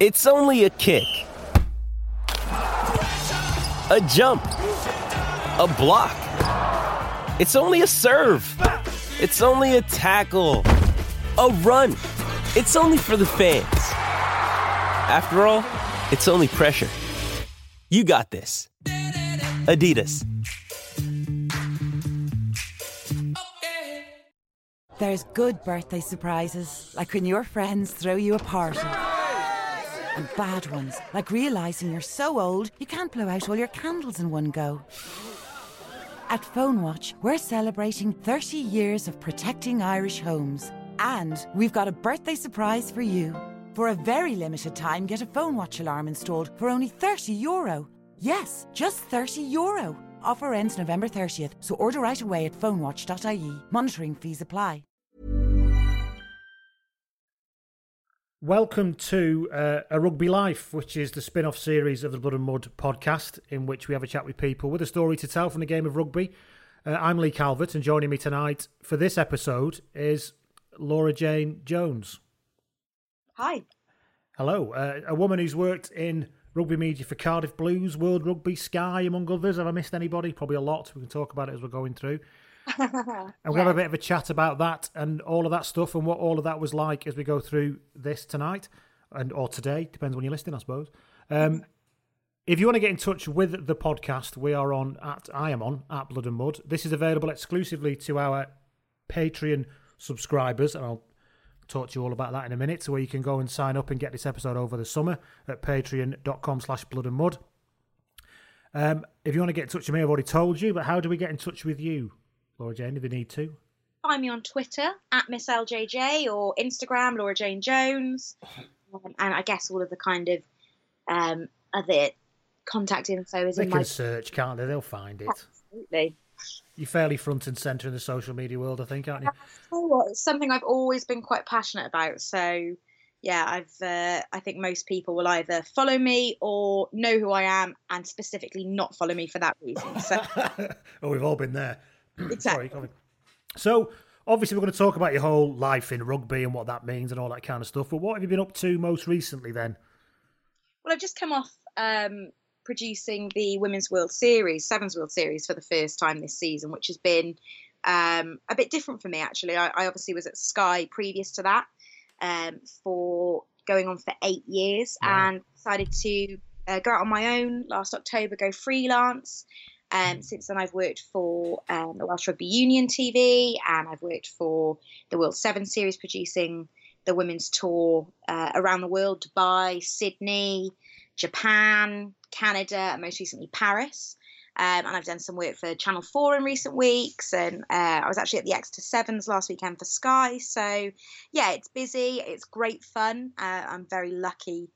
It's only a kick, a jump, a block. It's only a serve. It's only a tackle, a run. It's only for the fans. After all, it's only pressure. You got this. Adidas. There's good birthday surprises, like when your friends throw you a party. And bad ones, like realizing you're so old you can't blow out all your candles in one go. At Phone Watch, we're celebrating 30 years of protecting Irish homes. And we've got a birthday surprise for you. For a very limited time, get a Phone Watch alarm installed for only 30 euro. Yes, just 30 euro. Offer ends November 30th, so order right away at phonewatch.ie. Monitoring fees apply. Welcome to uh, A Rugby Life, which is the spin off series of the Blood and Mud podcast, in which we have a chat with people with a story to tell from the game of rugby. Uh, I'm Lee Calvert, and joining me tonight for this episode is Laura Jane Jones. Hi. Hello. Uh, a woman who's worked in rugby media for Cardiff Blues, World Rugby, Sky, among others. Have I missed anybody? Probably a lot. We can talk about it as we're going through. And we'll have a bit of a chat about that and all of that stuff and what all of that was like as we go through this tonight and or today, depends when you're listening, I suppose. Um, if you want to get in touch with the podcast, we are on at I am on at Blood and Mud. This is available exclusively to our Patreon subscribers, and I'll talk to you all about that in a minute. So where you can go and sign up and get this episode over the summer at patreon.com slash blood and mud. Um, if you want to get in touch with me, I've already told you, but how do we get in touch with you, Laura Jane, if you need to? Find me on Twitter at Miss LJJ or Instagram Laura Jane Jones, um, and I guess all of the kind of um, other contact info is They in can my search, can't they? They'll find it. absolutely. You're fairly front and centre in the social media world, I think, aren't you? You what, It's something I've always been quite passionate about. So yeah, I've uh, I think most people will either follow me or know who I am, and specifically not follow me for that reason. So oh, we've all been there. Sorry, exactly. Colin. So, obviously, we're going to talk about your whole life in rugby and what that means and all that kind of stuff. But what have you been up to most recently then? Well, I've just come off um, producing the Women's World Series, Sevens World Series, for the first time this season, which has been um, a bit different for me, actually. I, I obviously was at Sky previous to that um, for going on for eight years and decided to uh, go out on my own last October, go freelance. Um, since then, I've worked for um, the Welsh Rugby Union TV and I've worked for the World Seven Series, producing the women's tour uh, around the world Dubai, Sydney, Japan, Canada, and most recently Paris. Um, and I've done some work for Channel 4 in recent weeks. And uh, I was actually at the Exeter Sevens last weekend for Sky. So, yeah, it's busy. It's great fun. Uh, I'm very lucky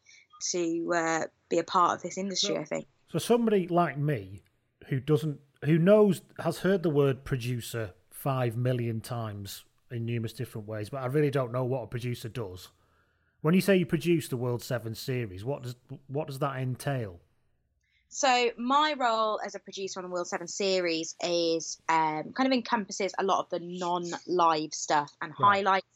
to uh, be a part of this industry, So- I think. So, somebody like me who doesn't, who knows, has heard the word producer five million times in numerous different ways, but I really don't know what a producer does. When you say you produce the World Seven Series, what does what does that entail? So my role as a producer on the World Seven Series is um, kind of encompasses a lot of the non-live stuff and Right. highlights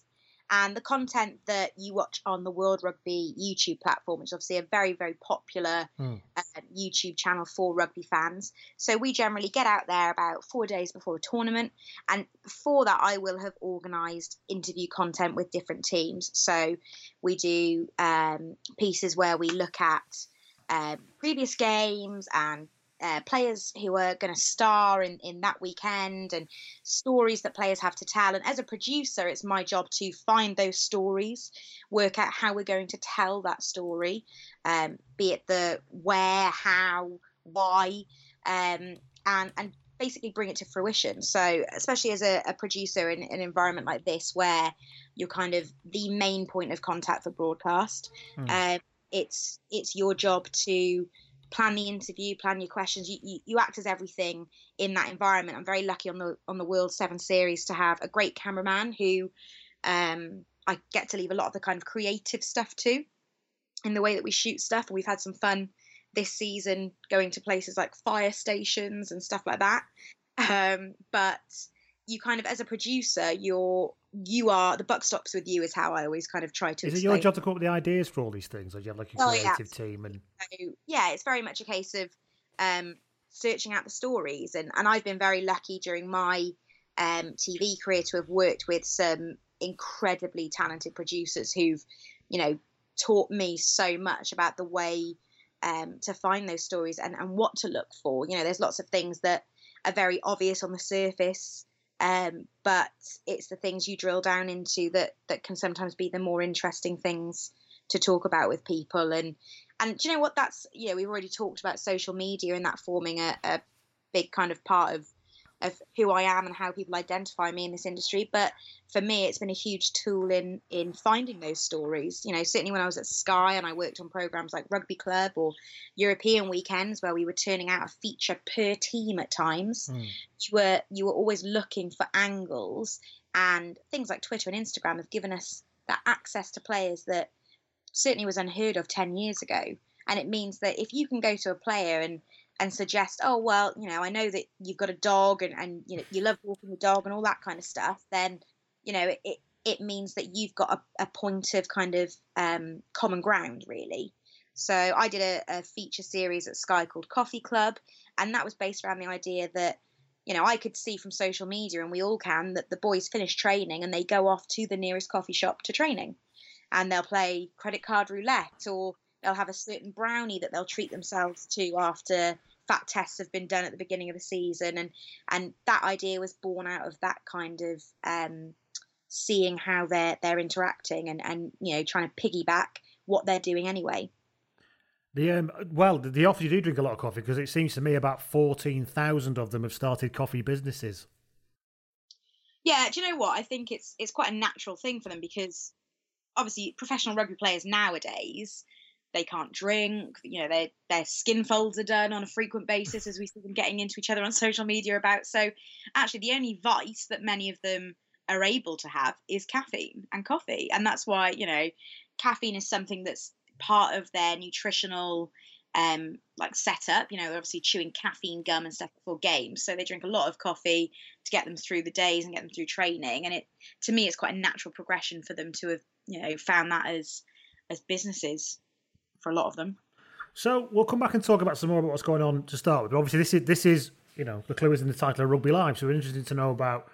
and the content that you watch on the World Rugby YouTube platform, which is obviously a very, very popular Mm. uh, YouTube channel for rugby fans. So we generally get out there about four days before a tournament, and before that, I will have organised interview content with different teams. So we do um, pieces where we look at um, previous games and uh, players who are going to star in, in that weekend and stories that players have to tell. And as a producer, it's my job to find those stories, work out how we're going to tell that story, um, be it the where, how, why, um, and and basically bring it to fruition. So, especially as a, a producer in an environment like this, where you're kind of the main point of contact for broadcast, Mm. um, it's it's your job to plan the interview, plan your questions. You, you you act as everything in that environment. I'm very lucky on the on the World Seven Series to have a great cameraman who um, I get to leave a lot of the kind of creative stuff to in the way that we shoot stuff. And we've had some fun this season going to places like fire stations and stuff like that. Um, but you kind of, as a producer, you're you are the buck stops with you is how I always kind of try to. Is it your job to come up with the ideas for all these things, or do you have like a yeah, creative team? And So, yeah, it's very much a case of um, searching out the stories, and and I've been very lucky during my um, TV career to have worked with some incredibly talented producers who've, you know, taught me so much about the way um, to find those stories and and what to look for. You know, there's lots of things that are very obvious on the surface. Um, but it's the things you drill down into that, that can sometimes be the more interesting things to talk about with people. And and do you know what? That's you know we've already talked about social media and that forming a, a big kind of part of of who I am and how people identify me in this industry but for me it's been a huge tool in in finding those stories you know certainly when I was at Sky and I worked on programs like Rugby Club or European weekends where we were turning out a feature per team at times Mm. you were you were always looking for angles and things like Twitter and Instagram have given us that access to players that certainly was unheard of 10 years ago and it means that if you can go to a player and and suggest oh well you know i know that you've got a dog and, and you know you love walking the dog and all that kind of stuff then you know it it means that you've got a, a point of kind of um, common ground really. So i did a, a feature series at sky called coffee club and that was based around the idea that you know i could see from social media and we all can that the boys finish training and they go off to the nearest coffee shop to training. And they'll play credit card roulette or they'll have a certain brownie that they'll treat themselves to after fat tests have been done at the beginning of the season and and that idea was born out of that kind of um, seeing how they're they're interacting and and you know trying to piggyback what they're doing anyway the um, well, the, the office you do drink a lot of coffee because it seems to me about fourteen thousand of them have started coffee businesses. Yeah, do you know what? I think it's it's quite a natural thing for them because obviously professional rugby players nowadays they can't drink. You know, their their skin folds are done on a frequent basis as we see them getting into each other on social media about. So actually, the only vice that many of them are able to have is caffeine and coffee, and that's why you know caffeine is something that's part of their nutritional um like setup you know they're obviously chewing caffeine gum and stuff before games so they drink a lot of coffee to get them through the days and get them through training and it to me it's quite a natural progression for them to have you know found that as as businesses for a lot of them So we'll come back and talk about some more about what's going on to start with. But obviously, this is this is you know the clue is in the title of Rugby Life, so we're interested to know about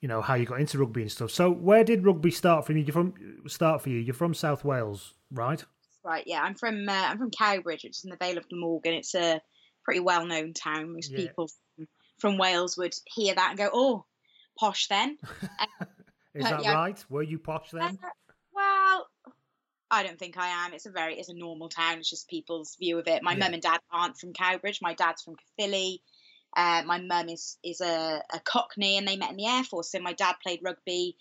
you know how you got into rugby and stuff. So where did rugby start for you? You're from start for you. You're from South Wales, right? right yeah i'm from uh, i'm from cowbridge which is in the vale of glamorgan it's a pretty well known town most Yeah. people from, from wales would hear that and go oh posh then Is Uh, that yeah. right? Were you posh then? Uh, I don't think I am. It's a very, it's a normal town. It's just people's view of it. My Yeah. mum and dad aren't from Cowbridge. My dad's from Caerphilly. Uh, my mum is is a, a Cockney, and they met in the Air Force. So my dad played rugby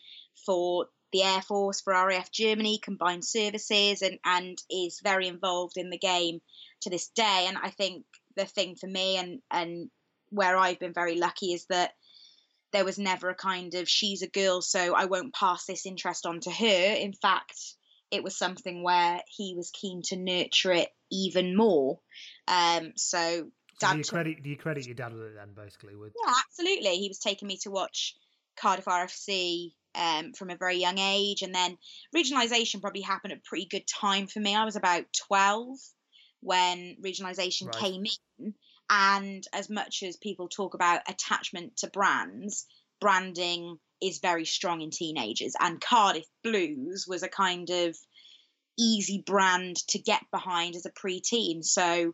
for the Air Force for RAF Germany, combined services, and and is very involved in the game to this day. And I think the thing for me, and and where I've been very lucky, is that there was never a kind of she's a girl, so I won't pass this interest on to her. In fact, it was something where he was keen to nurture it even more. Um, so So do you took- credit do you credit your dad with it then, basically? With yeah, absolutely. He was taking me to watch Cardiff RFC um, from a very young age. And then regionalisation probably happened at a pretty good time for me. I was about 12 when regionalisation Right. came in. And as much as people talk about attachment to brands, branding is very strong in teenagers. And Cardiff Blues was a kind of easy brand to get behind as a preteen. So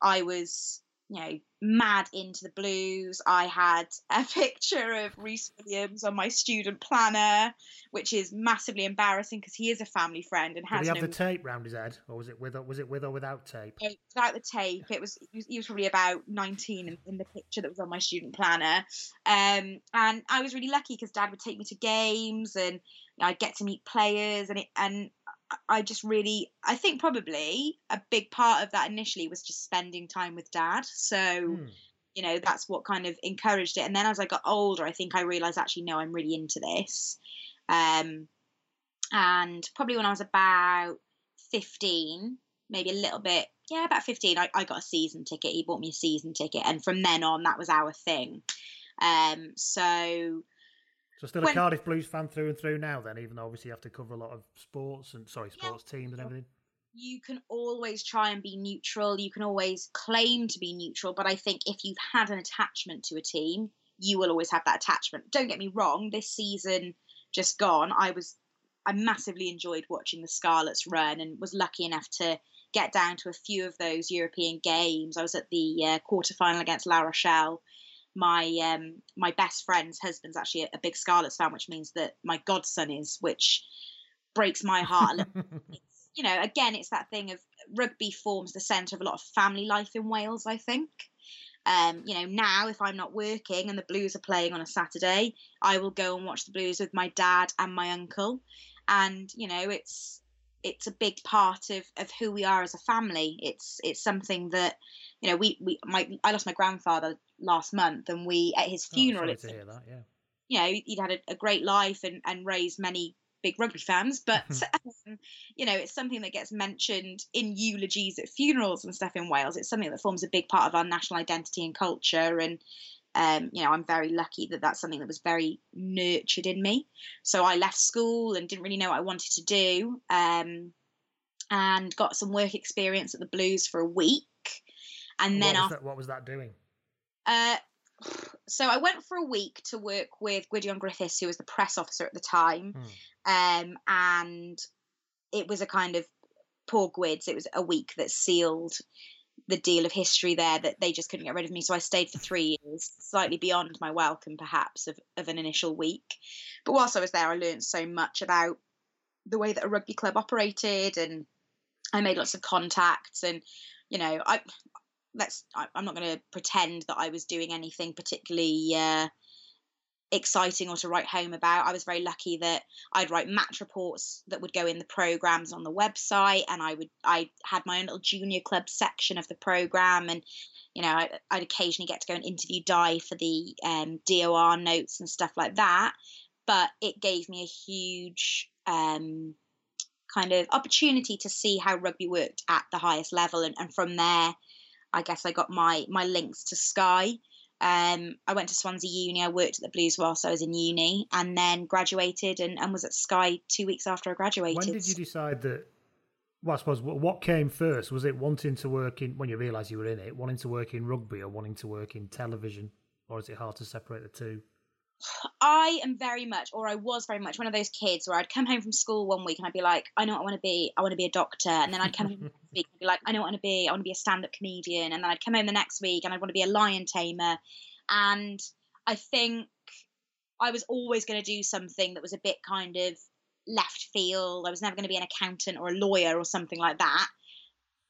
I was, you know, mad into the blues. I had a picture of Rhys Williams on my student planner, which is massively embarrassing because he is a family friend and has. Did he have no the tape round his head, or was it with or was it with or without tape? without the tape. It was he was, he was probably about 19 in, in the picture that was on my student planner. Um, and I was really lucky because Dad would take me to games and I'd get to meet players and it and I- just really I think probably a big part of that initially was just spending time with Dad. So Hmm. you know that's what kind of encouraged it. And then as I got older, I think I realized actually no, I'm really into this. Um, and probably when I was about 15, maybe a little bit, yeah, about 15, I, I got a season ticket. He bought me a season ticket, and from then on, that was our thing. Um, so So still a Cardiff Blues fan through and through now. Then, even though obviously you have to cover a lot of sports and sorry, Yeah. sports teams and everything. you can always try and be neutral. You can always claim to be neutral, but I think if you've had an attachment to a team, you will always have that attachment. Don't get me wrong, this season just gone, I was I massively enjoyed watching the Scarlets run and was lucky enough to get down to a few of those European games. I was at the uh, quarter final against La Rochelle. My um, my best friend's husband's actually a, a big Scarlets fan, which means that my godson is, which breaks my heart a little it's, you know, again, it's that thing of rugby forms the centre of a lot of family life in Wales, I think. Um, you know, now if I'm not working and the Blues are playing on a Saturday, I will go and watch the Blues with my dad and my uncle. And, you know, it's it's a big part of, of who we are as a family. It's it's something that, you know, we, we my I lost my grandfather last month and we at his Oh, funeral sorry it's that. Yeah. you know, he'd had a, a great life and, and raised many big rugby fans, but um, you know, it's something that gets mentioned in eulogies at funerals and stuff in Wales. It's something that forms a big part of our national identity and culture, and um, you know, I'm very lucky that that's something that was very nurtured in me. So I left school and didn't really know what I wanted to do, um, and got some work experience at the Blues for a week, and then what, was after. that, what was that doing? Uh, so I went for a week to work with Gwydion Griffiths, who was the press officer at the time, um, and it was a kind of poor Gwids. It was a week that sealed the deal of history there that they just couldn't get rid of me. So I stayed for three years, slightly beyond my welcome, perhaps, of, of an initial week. But whilst I was there, I learned so much about the way that a rugby club operated, and I made lots of contacts. And you know, I let's I, I'm not going to pretend that I was doing anything particularly uh, exciting or to write home about. I was very lucky that I'd write match reports that would go in the programs on the website, and I would I had my own little junior club section of the program, and you know I, I'd occasionally get to go and interview Dai for the um, DOR notes and stuff like that. But it gave me a huge um, kind of opportunity to see how rugby worked at the highest level, and, and from there. I guess I got my my links to Sky. Um, I went to Swansea Uni. I worked at the Blues whilst I was in uni, and then graduated and, and was at Sky two weeks after I graduated. When did you decide that? Well, I suppose what what came first was it wanting to work in when you realised you were in it, wanting to work in rugby or wanting to work in television, or is it hard to separate the two? I am very much, or I was very much, one of those kids where I'd come home from school one week and I'd be like, I know what I want to be. I want to be a doctor. And then I'd come home next week and be like, I know what I want to be. I want to be a stand-up comedian. And then I'd come home the next week and I'd want to be a lion tamer. And I think I was always going to do something that was a bit kind of left field. I was never going to be an accountant or a lawyer or something like that.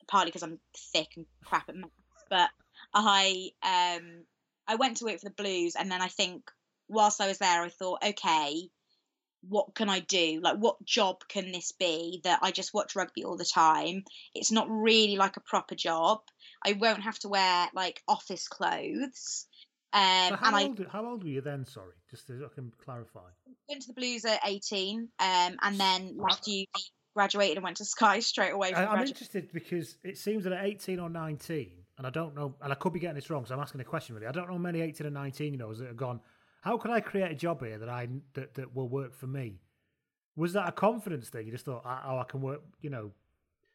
Partly because I'm thick and crap at maths, but I um I went to work for the Blues, and then I think whilst I was there, I thought, okay, what can I do? Like, what job can this be that I just watch rugby all the time? It's not really like a proper job. I won't have to wear like office clothes. Um, So how and I old how old were you then? Sorry, just so I can clarify. went to the Blues at 18, um, and then left you graduated, and went to Sky straight away. I, I'm graduate. interested because it seems that at 18 or 19, and I don't know, and I could be getting this wrong, so I'm asking a question really. I don't know many 18 and 19 year olds that have gone, how can I create a job here that I that, that will work for me? Was that a confidence thing? You just thought, ah, oh, I can work, you know.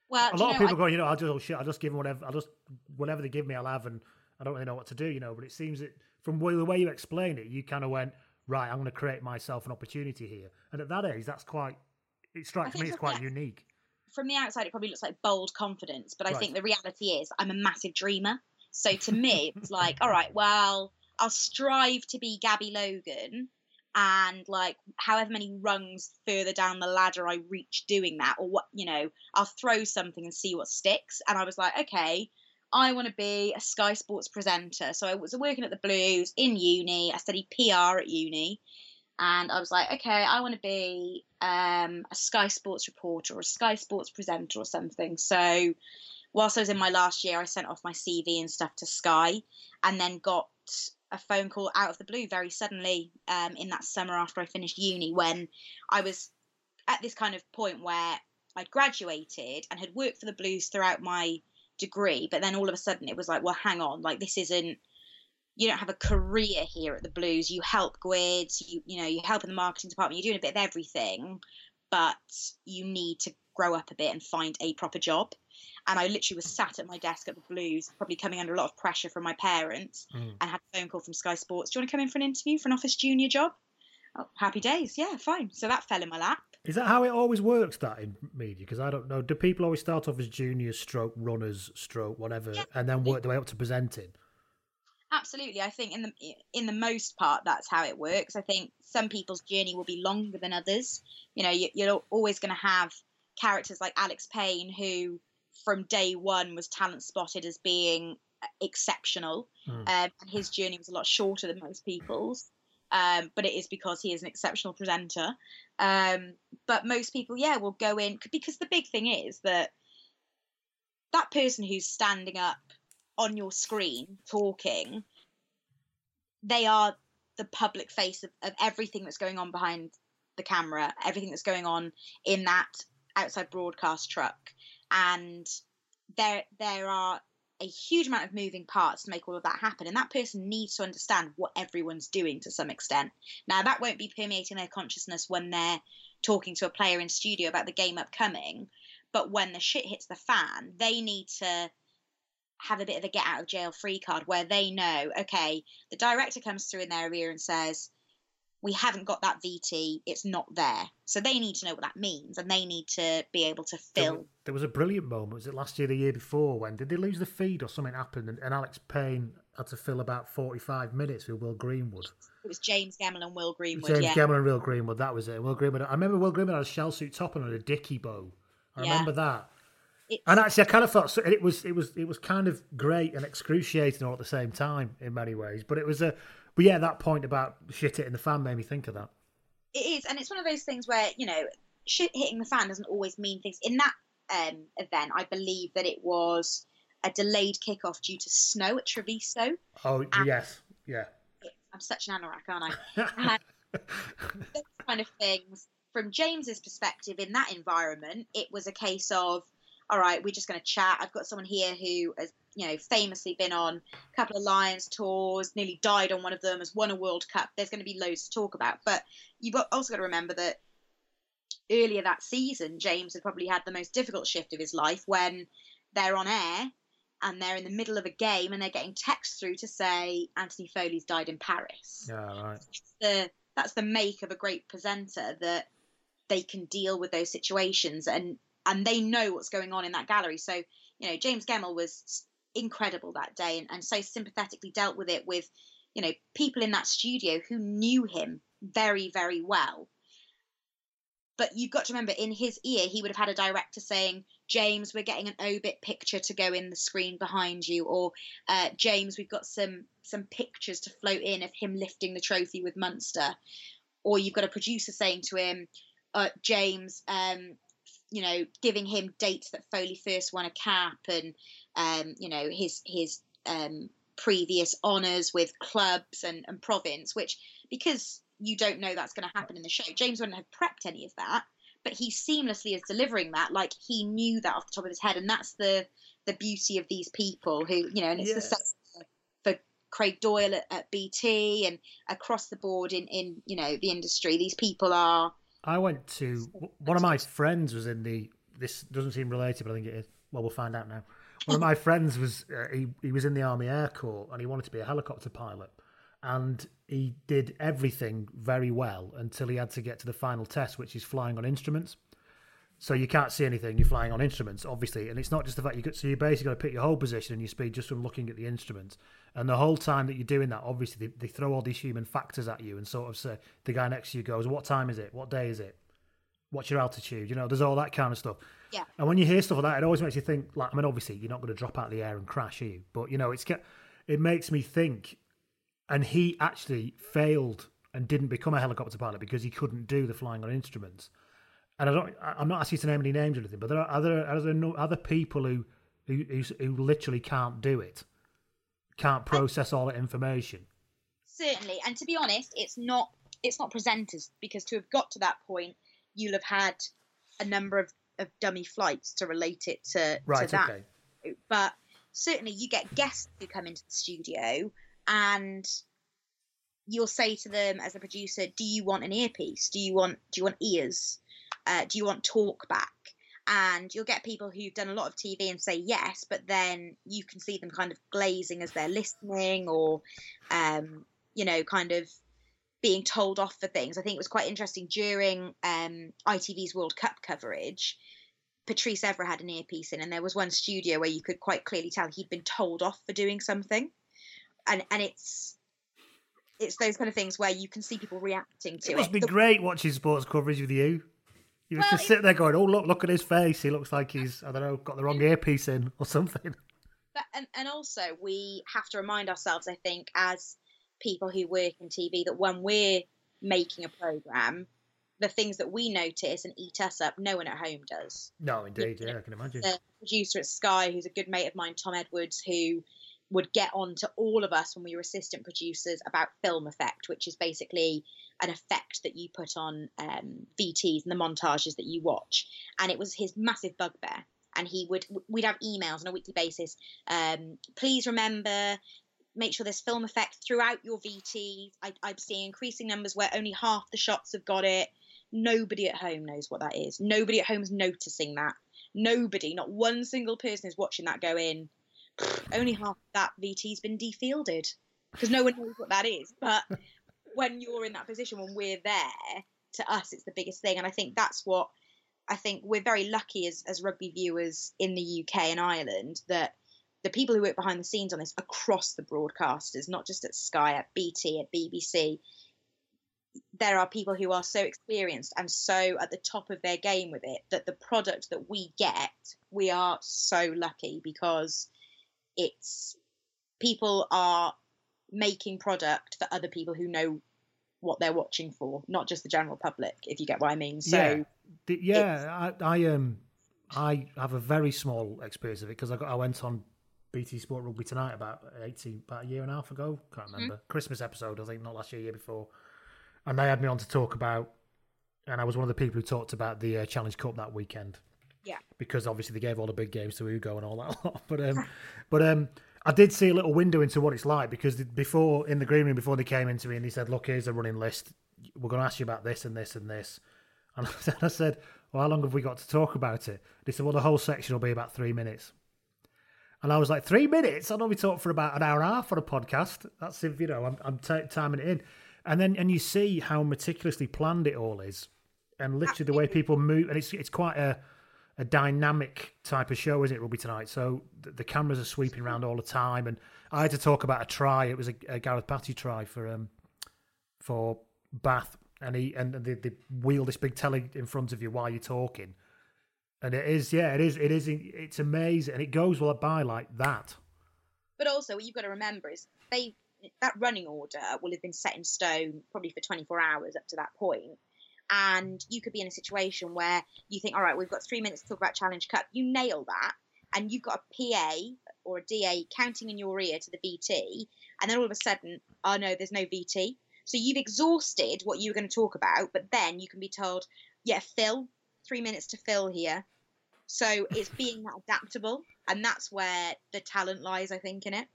Well, a lot of know, people I- going, you know, I'll just oh shit, I'll just give them whatever, I'll just whatever they give me, I'll have, and I don't really know what to do, you know. But it seems that from the way you explained it, you kind of went right. I'm going to create myself an opportunity here, and at that age, that's quite. It strikes me as quite unique. from the outside, it probably looks like bold confidence, but I Right. think the reality is I'm a massive dreamer. So to me, it's like, all right, well, I'll strive to be Gabby Logan, and like however many rungs further down the ladder I reach doing that, or what, you know, I'll throw something and see what sticks. And I was like, okay, I want to be a Sky Sports presenter. So I was working at the Blues in uni. I studied PR at uni. And I was like, okay, I want to be um, a Sky Sports reporter or a Sky Sports presenter or something. So, whilst I was in my last year, I sent off my CV and stuff to Sky, and then got a phone call out of the blue very suddenly um, in that summer after I finished uni when I was at this kind of point where I'd graduated and had worked for the Blues throughout my degree, but then all of a sudden it was like, well, hang on, like this isn't you don't have a career here at the Blues. You help Gwids, you you know, you help in the marketing department. You're doing a bit of everything, but you need to grow up a bit and find a proper job. And I literally was sat at my desk at the Blues, probably coming under a lot of pressure from my parents, Mm. and had a phone call from Sky Sports. Do you want to come in for an interview for an office junior job? Oh, happy days. Yeah, fine. So that fell in my lap. Is that how it always works? That in media? Because I don't know. Do people always start off as juniors, stroke runners, stroke whatever, Yeah. and then work their way up to presenting? Absolutely, I think in the in the most part that's how it works. I think some people's journey will be longer than others. You know, you, you're always going to have characters like Alex Payne, who from day one was talent spotted as being exceptional, Hmm. um, and his journey was a lot shorter than most people's. Um, but it is because he is an exceptional presenter. Um, but most people, yeah, will go in because the big thing is that that person who's standing up on your screen talking, they are the public face of, of everything that's going on behind the camera, everything that's going on in that outside broadcast truck. And there there are a huge amount of moving parts to make all of that happen. And that person needs to understand what everyone's doing to some extent. Now that won't be permeating their consciousness when they're talking to a player in studio about the game upcoming. But when the shit hits the fan, they need to have a bit of a get out of jail free card where they know, okay, the director comes through in their ear and says, we haven't got that VT, it's not there. So they need to know what that means and they need to be able to There fill. wa- There was a brilliant moment. Was it last year, the year before? When did they lose the feed or something happened? And, and Alex Payne had to fill about forty-five minutes with Will Greenwood. It was James Gemmell and Will Greenwood, James yeah. Gemmell and Will Greenwood. That was it. Will Greenwood. I remember Will Greenwood had a shell suit top and a dicky bow. I Yeah. remember that. It's- And actually, I kind of so, it was it was it was kind of great and excruciating all at the same time in many ways. But it was a but yeah, that point about shit hitting the fan made me think of that. it is, and it's one of those things where you know shit hitting the fan doesn't always mean things. In that um, event, I believe that it was a delayed kickoff due to snow at Treviso. Oh Ah. yes, yeah. I'm such an anorak, aren't I? those kind of things. From James's perspective, in that environment, it was a case of, all right, we're just going to chat. I've got someone here who has, you know, famously been on a couple of Lions tours, nearly died on one of them, has won a World Cup. There's going to be loads to talk about. But you've also got to remember that earlier that season, James had probably had the most difficult shift of his life when they're on air and they're in the middle of a game and they're getting text through to say Anthony Foley's died in Paris yeah, right. that's the that's the make of a great presenter that they can deal with those situations and and they know what's going on in that gallery. So you know James Gemmell was incredible that day and, and so sympathetically dealt with it with you know people in that studio who knew him very very well. But you've got to remember, in his ear, he would have had a director saying, "James, we're getting an obit picture to go in the screen behind you," or uh, "James, we've got some some pictures to float in of him lifting the trophy with Munster," or you've got a producer saying to him, uh, "James, um, you know, giving him dates that Foley first won a cap and um, you know his his um, previous honours with clubs and, and province, which because you don't know that's going to happen in the show, James wouldn't have prepped any of that. But he seamlessly is delivering that, like he knew that off the top of his head, and that's the the beauty of these people who, you know, and it's Yeah. the same for Craig Doyle at, at, BT and across the board in in you know the industry. These people are. I went to one of my friends was in the. This doesn't seem related, but I think it is. Well, we'll find out now. One of my friends was uh, he he was in the Army Air Corps and he wanted to be a helicopter pilot, and he did everything very well until he had to get to the final test, which is flying on instruments. So you can't see anything. You're flying on instruments, obviously, and it's not just the fact you got. So you basically got to pick your whole position and your speed just from looking at the instruments. And the whole time that you're doing that, obviously, they, they throw all these human factors at you and sort of say the guy next to you goes, "What time is it? What day is it? What's your altitude?" You know, there's all that kind of stuff. Yeah. And when you hear stuff like that, it always makes you think. Like, I mean, obviously, you're not going to drop out of the air and crash, are you? But you know, it's it makes me think. And he actually failed and didn't become a helicopter pilot because he couldn't do the flying on instruments and I don't, I'm not asking you to name any names or anything, but there are other other no, other people who, who who literally can't do it, can't process all that information. Certainly, and to be honest, it's not it's not presenters because to have got to that point, you'll have had a number of, of dummy flights to relate it to, right, to that. Okay. But certainly, you get guests who come into the studio and you'll say to them as a producer, "Do you want an earpiece? Do you want do you want ears?" Uh, do you want talk back? And you'll get people who've done a lot of TV and say yes, but then you can see them kind of glazing as they're listening or, um, you know, kind of being told off for things. I think it was quite interesting during um, ITV's World Cup coverage. Patrice Evra had an earpiece in, and there was one studio where you could quite clearly tell he'd been told off for doing something, and and it's it's those kind of things where you can see people reacting to it. It must be the, great watching sports coverage with you. You well, just sit there going, "Oh look, look at his face. He looks like he's I don't know, got the wrong earpiece in or something." But and, and also we have to remind ourselves, I think, as people who work in TV, that when we're making a program, the things that we notice and eat us up, no one at home does. No, indeed, yeah, I can imagine. The producer at Sky, who's a good mate of mine, Tom Edwards, who would get on to all of us when we were assistant producers about film effect, which is basically an effect that you put on um, VTs and the montages that you watch. And it was his massive bugbear. And he would, we'd have emails on a weekly basis. Um, please remember, make sure there's film effect throughout your VTs. I'm seeing increasing numbers where only half the shots have got it. Nobody at home knows what that is. Nobody at home is noticing that. Nobody, not one single person is watching that go in. Only half that VT's been defielded because no one knows what that is. But when you're in that position, when we're there, to us, it's the biggest thing. And I think that's what I think we're very lucky as, as rugby viewers in the UK and Ireland that the people who work behind the scenes on this across the broadcasters, not just at Sky, at BT, at BBC, there are people who are so experienced and so at the top of their game with it that the product that we get, we are so lucky because it's people are making product for other people who know what they're watching for, not just the general public. If you get what I mean. So yeah, the, yeah, I, I um I have a very small experience of it because I got I went on BT Sport Rugby tonight about eighteen about a year and a half ago. Can't mm-hmm. remember mm-hmm. Christmas episode. I think not last year, year before, and they had me on to talk about, and I was one of the people who talked about the uh, Challenge Cup that weekend. Yeah, because obviously they gave all the big games to Ugo and all that. but um, but um, I did see a little window into what it's like because before in the green room before they came into me and they said, "Look, here's a running list. We're going to ask you about this and this and this." And I said, "Well, how long have we got to talk about it?" They said, "Well, the whole section will be about three minutes." And I was like, three minutes? I know we talked for about an hour and a half on a podcast. That's if you know I'm, I'm t- timing it in, and then and you see how meticulously planned it all is, and literally the way people move, and it's it's quite a a dynamic type of show, isn't it, Rugby Tonight? So the, the, cameras are sweeping around all the time, and I had to talk about a try. It was a, a Gareth Batty try for um for Bath, and he and they, they wheel this big telly in front of you while you're talking, and it is yeah, it is it is it's amazing, and it goes well by like that. But also, what you've got to remember is they that running order will have been set in stone probably for 24 hours up to that point and you could be in a situation where you think, all right, we've got three minutes to talk about Challenge Cup. You nail that, and you've got a PA or a DA counting in your ear to the VT, and then all of a sudden, oh no, there's no VT. So you've exhausted what you were going to talk about, but then you can be told, yeah, Phil, three minutes to fill here. So it's being adaptable, and that's where the talent lies, I think, in it.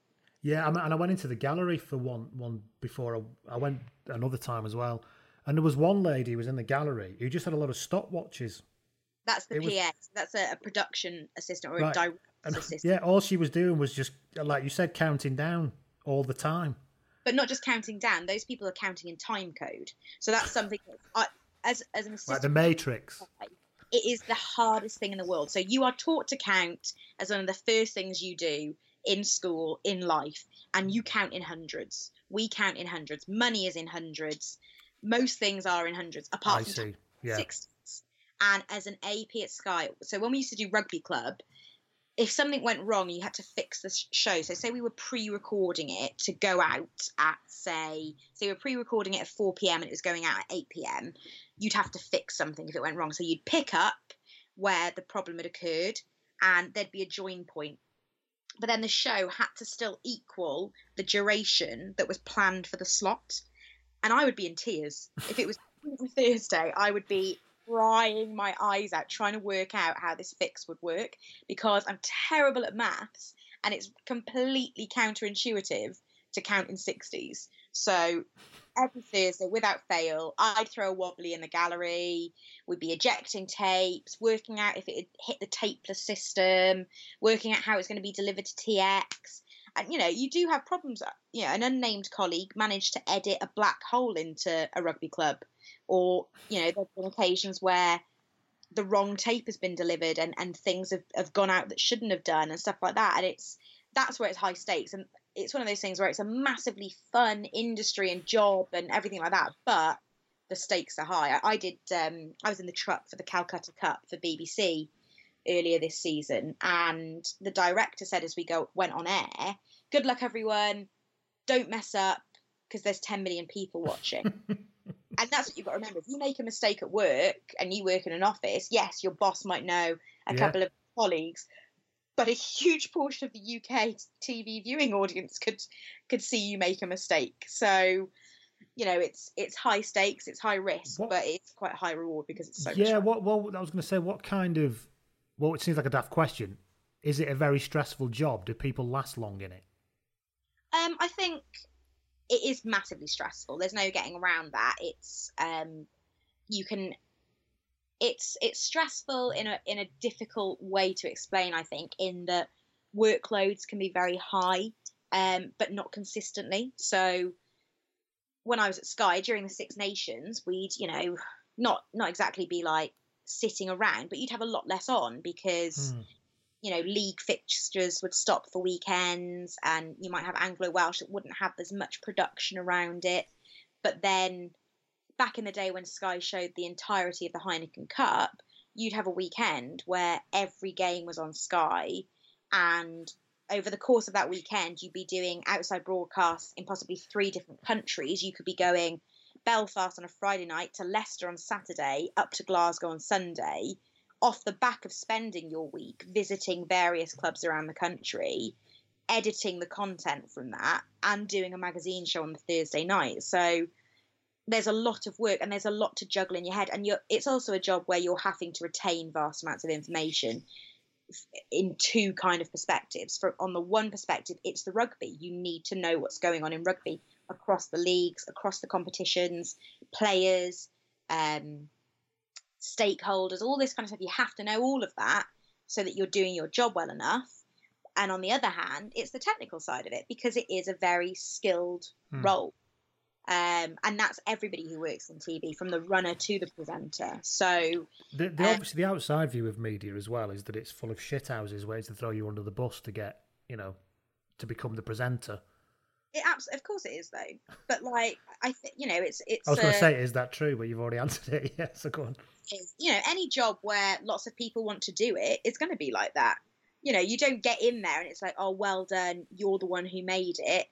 Yeah, and I went into the gallery for one one before I, I went another time as well, and there was one lady who was in the gallery who just had a lot of stopwatches. That's the It was- That's a, a production assistant or a Right. director's And, uh, assistant. yeah, all she was doing was just like you said, counting down all the time. But not just counting down. Those people are counting in time code. So that's something that I, as as an assistant, Like the Matrix. it is the hardest thing in the world. So you are taught to count as one of the first things you do in school, in life, and you count in hundreds. We count in hundreds. Money is in hundreds. Most things are in hundreds, apart I from see. Yeah. sixties. And as an AP at Sky, so when we used to do rugby club, if something went wrong, you had to fix the show. So say we were pre-recording it to go out at say, say we were pre-recording it at 4 p.m. and it was going out at 8 p.m. You'd have to fix something if it went wrong. So you'd pick up where the problem had occurred, and there'd be a join point. But then the show had to still equal the duration that was planned for the slot. And I would be in tears if it was Thursday. I would be crying my eyes out trying to work out how this fix would work because I'm terrible at maths and it's completely counterintuitive to count in 60s. So every Thursday, without fail, I'd throw a wobbly in the gallery. We'd be ejecting tapes, working out if it hit the tapeless system, working out how it's going to be delivered to TX. And you know, you do have problems. You know, an unnamed colleague managed to edit a black hole into a rugby club, or you know, there've been occasions where the wrong tape has been delivered and, and things have, have gone out that shouldn't have done and stuff like that. And it's that's where it's high stakes and it's one of those things where it's a massively fun industry and job and everything like that, but the stakes are high. I, I did um, I was in the truck for the Calcutta Cup for BBC earlier this season and the director said as we go went on air, good luck everyone, don't mess up because there's 10 million people watching. and that's what you've got to remember. If you make a mistake at work and you work in an office, yes, your boss might know a Yeah. couple of colleagues, but a huge portion of the UK TV viewing audience could could see you make a mistake. So, you know, it's it's high stakes, it's high risk, What- but it's quite high reward because it's so yeah, what, what I was going to say, what kind of, well, it seems like a daft question. Is it a very stressful job? Do people last long in it? Um, I think it is massively stressful. There's no getting around that. It's um, you can. It's it's stressful in a in a difficult way to explain. I think in that workloads can be very high, um, but not consistently. So when I was at Sky during the Six Nations, we'd you know not not exactly be like sitting around, but you'd have a lot less on because Hmm. you know, league fixtures would stop for weekends, and you might have Anglo Welsh that wouldn't have as much production around it. But then, back in the day when Sky showed the entirety of the Heineken Cup, you'd have a weekend where every game was on Sky, and over the course of that weekend, you'd be doing outside broadcasts in possibly three different countries. You could be going Belfast on a Friday night to Leicester on Saturday, up to Glasgow on Sunday off the back of spending your week visiting various clubs around the country, editing the content from that, and doing a magazine show on the Thursday night. So there's a lot of work and there's a lot to juggle in your head. And it's also a job where you're having to retain vast amounts of information in two kind of perspectives. For on the one perspective, it's the rugby. You need to know what's going on in rugby across the leagues, across the competitions, players, um, stakeholders, all this kind of stuff. You have to know all of that so that you're doing your job well enough. And on the other hand, it's the technical side of it because it is a very skilled Hmm. role. Um, and that's everybody who works in TV, from the runner to the presenter. So, The, the Uh, obviously the outside view of media as well is that it's full of shit houses, ways to throw you under the bus to get, you know, to become the presenter. It abs- of course it is though. But like, I think you know, it's it's I was going to uh, say, is that true? But you've already answered it. Yeah, so go on. is, you know, any job where lots of people want to do it, it's going to be like that. You know, you don't get in there and it's like, oh, well done, you're the one who made it.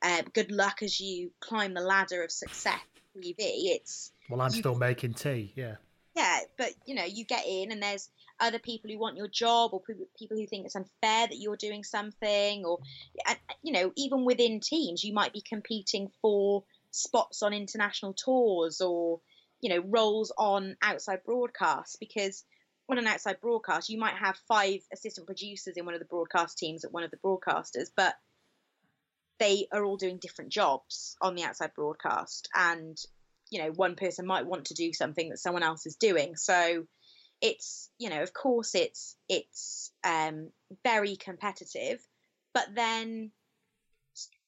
Uh, good luck as you climb the ladder of success. TV. It's Well, I'm You- still making tea. Yeah. yeah, but you know, you get in and there's other people who want your job or people who think it's unfair that you're doing something or you know, even within teams you might be competing for spots on international tours or you know, roles on outside broadcasts because on an outside broadcast you might have five assistant producers in one of the broadcast teams at one of the broadcasters, but they are all doing different jobs on the outside broadcast, and you know one person might want to do something that someone else is doing. So it's you know of course it's it's um, very competitive, but then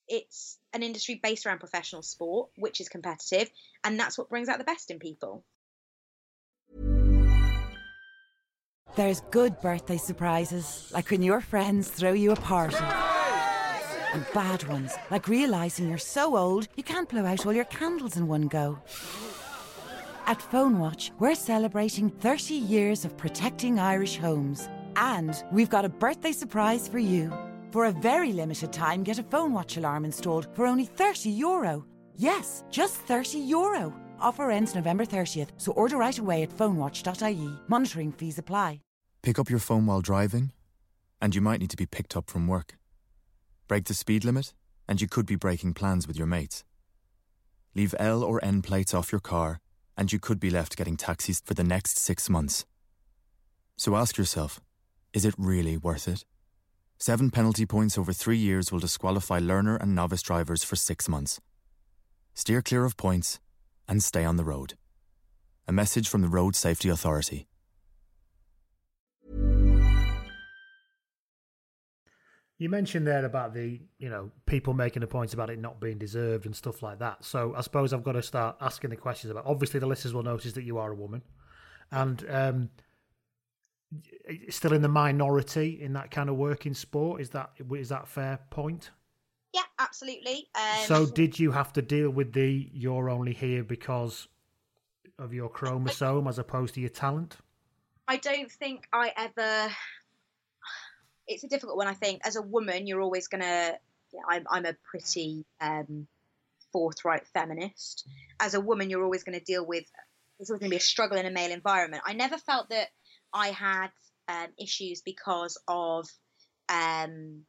it's an industry based around professional sport, which is competitive, and that's what brings out the best in people. There's good birthday surprises, like when your friends throw you a party. And bad ones, like realising you're so old you can't blow out all your candles in one go. At PhoneWatch, we're celebrating 30 years of protecting Irish homes. And we've got a birthday surprise for you. For a very limited time, get a PhoneWatch alarm installed for only 30 euro. Yes, just 30 euro. Offer ends November 30th, so order right away at phonewatch.ie. Monitoring fees apply. Pick up your phone while driving, and you might need to be picked up from work. Break the speed limit, and you could be breaking plans with your mates. Leave L or N plates off your car, and you could be left getting taxis for the next six months. So ask yourself is it really worth it? Seven penalty points over three years will disqualify learner and novice drivers for six months. Steer clear of points and stay on the road. A message from the Road Safety Authority. You mentioned there about the, you know, people making a point about it not being deserved and stuff like that. So I suppose I've got to start asking the questions about. Obviously, the listeners will notice that you are a woman, and um, still in the minority in that kind of working sport. Is that is that fair point? Yeah, absolutely. Um, so did you have to deal with the you're only here because of your chromosome as opposed to your talent? I don't think I ever it's a difficult one. I think as a woman, you're always gonna. Yeah, I'm I'm a pretty um, forthright feminist. As a woman, you're always going to deal with. It's always going to be a struggle in a male environment. I never felt that I had um, issues because of um,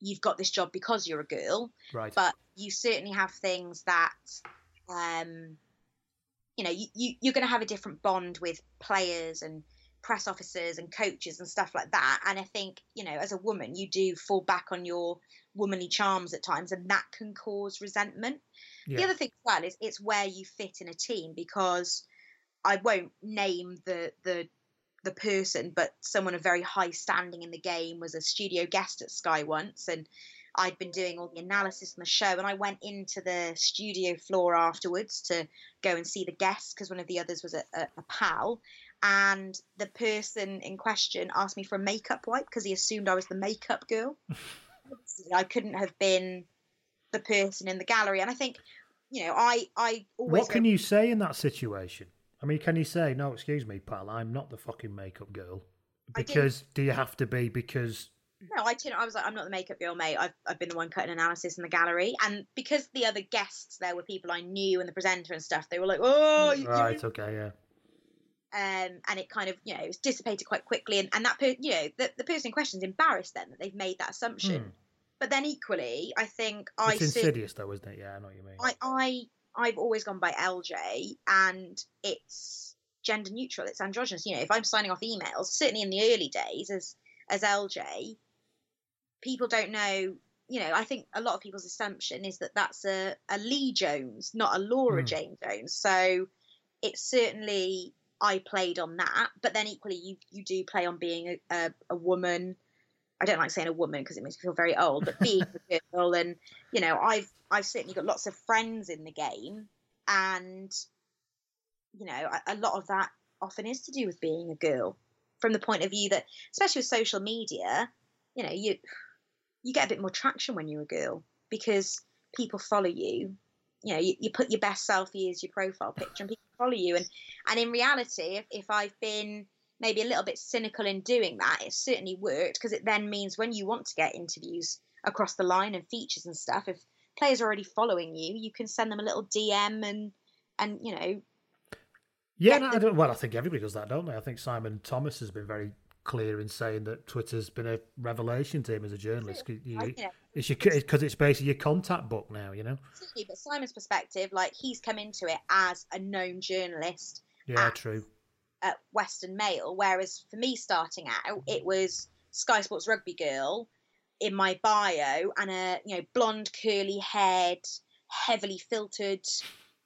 you've got this job because you're a girl, right? But you certainly have things that um, you know you, you you're going to have a different bond with players and press officers and coaches and stuff like that. And I think, you know, as a woman, you do fall back on your womanly charms at times, and that can cause resentment. Yeah. The other thing as well is it's where you fit in a team because I won't name the the the person, but someone of very high standing in the game was a studio guest at Sky once, and I'd been doing all the analysis on the show, and I went into the studio floor afterwards to go and see the guests because one of the others was a, a, a pal, and the person in question asked me for a makeup wipe because he assumed I was the makeup girl. I couldn't have been the person in the gallery, and I think, you know, I I always. What can you say in that situation? I mean, can you say no? Excuse me, pal, I'm not the fucking makeup girl. Because do you have to be? Because no, I didn't. I was like, I'm not the makeup girl, mate. I've, I've been the one cutting analysis in the gallery, and because the other guests there were people I knew and the presenter and stuff, they were like, oh, right, okay, yeah um, and it kind of you know it's dissipated quite quickly. And, and that per, you know the, the person in question is embarrassed then that they've made that assumption. Hmm. but then equally i think I it's i insidious though isn't it? Yeah i know what you mean. I, I i've always gone by lj and it's gender neutral it's androgynous. You know if i'm signing off emails certainly in the early days as as lj people don't know you know i think a lot of people's assumption is that that's a, a lee jones not a laura hmm. jane jones. So it's certainly I played on that, but then equally you you do play on being a, a, a woman. I don't like saying a woman because it makes me feel very old, but being a girl, and you know, I've I've certainly got lots of friends in the game, and you know, a, a lot of that often is to do with being a girl, from the point of view that, especially with social media, you know, you you get a bit more traction when you're a girl because people follow you. You know, you, you put your best selfie as your profile picture, and people follow you. And and in reality, if, if I've been maybe a little bit cynical in doing that, it certainly worked because it then means when you want to get interviews across the line and features and stuff, if players are already following you, you can send them a little DM and and you know. Yeah, no, I don't, well, I think everybody does that, don't they? I think Simon Thomas has been very clear in saying that Twitter's been a revelation to him as a journalist. You, it's your because it's basically your contact book now, you know. Absolutely, but Simon's perspective, like he's come into it as a known journalist. Yeah, at, true. At Western Mail, whereas for me starting out, it was Sky Sports Rugby Girl, in my bio and a you know blonde curly haired heavily filtered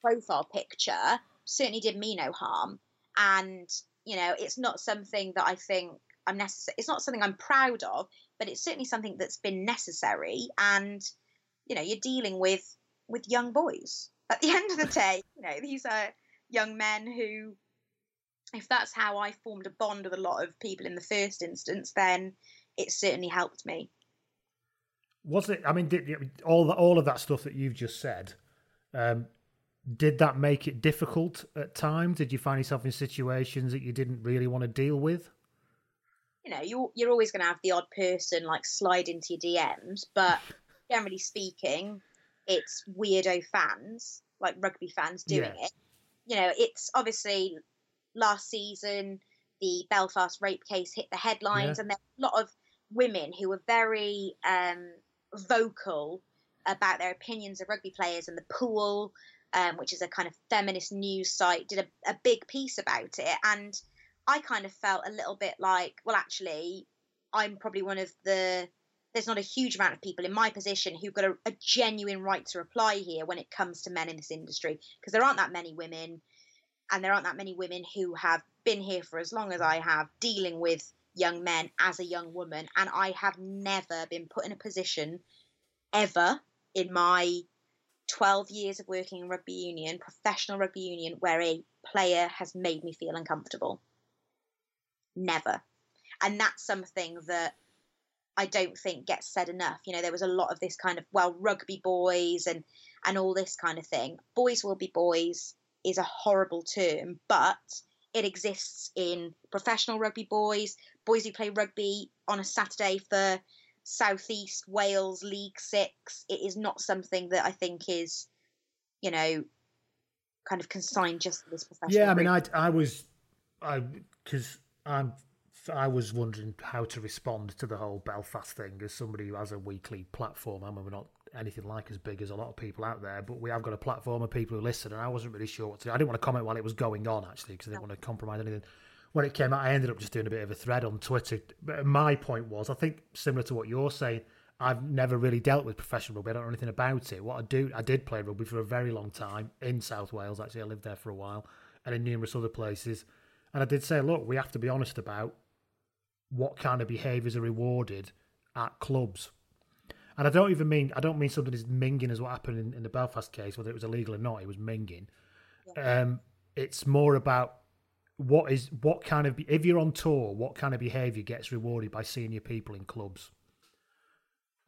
profile picture certainly did me no harm and you know it's not something that i think i'm necessary it's not something i'm proud of but it's certainly something that's been necessary and you know you're dealing with with young boys at the end of the day you know these are young men who if that's how i formed a bond with a lot of people in the first instance then it certainly helped me was it? I mean, did all the, all of that stuff that you've just said? Um, did that make it difficult at times? Did you find yourself in situations that you didn't really want to deal with? You know, you're you're always going to have the odd person like slide into your DMs, but generally speaking, it's weirdo fans like rugby fans doing yeah. it. You know, it's obviously last season the Belfast rape case hit the headlines, yeah. and there's a lot of women who were very um, vocal about their opinions of rugby players, and the Pool, um, which is a kind of feminist news site, did a, a big piece about it. And I kind of felt a little bit like, well, actually, I'm probably one of the there's not a huge amount of people in my position who've got a, a, genuine right to reply here when it comes to men in this industry because there aren't that many women and there aren't that many women who have been here for as long as I have dealing with young men as a young woman, and I have never been put in a position ever in my 12 years of working in rugby union, professional rugby union, where a player has made me feel uncomfortable. Never. And that's something that I don't think gets said enough. You know, there was a lot of this kind of, well, rugby boys and, and all this kind of thing. Boys will be boys is a horrible term, but it exists in professional rugby boys, boys who play rugby on a Saturday for Southeast Wales League Six. It is not something that I think is, you know, kind of consigned just to this professional. Yeah, I mean, I I was, I because I'm. I was wondering how to respond to the whole Belfast thing as somebody who has a weekly platform. I mean, we're not anything like as big as a lot of people out there, but we have got a platform of people who listen, and I wasn't really sure what to do. I didn't want to comment while it was going on, actually, because I didn't want to compromise anything. When it came out, I ended up just doing a bit of a thread on Twitter. But my point was, I think similar to what you're saying, I've never really dealt with professional rugby. I don't know anything about it. What I do, I did play rugby for a very long time in South Wales. Actually, I lived there for a while, and in numerous other places. And I did say, look, we have to be honest about what kind of behaviours are rewarded at clubs and I don't even mean I don't mean something as minging as what happened in, in the Belfast case, whether it was illegal or not. It was minging. Yeah. Um, it's more about what is what kind of if you're on tour, what kind of behaviour gets rewarded by senior people in clubs,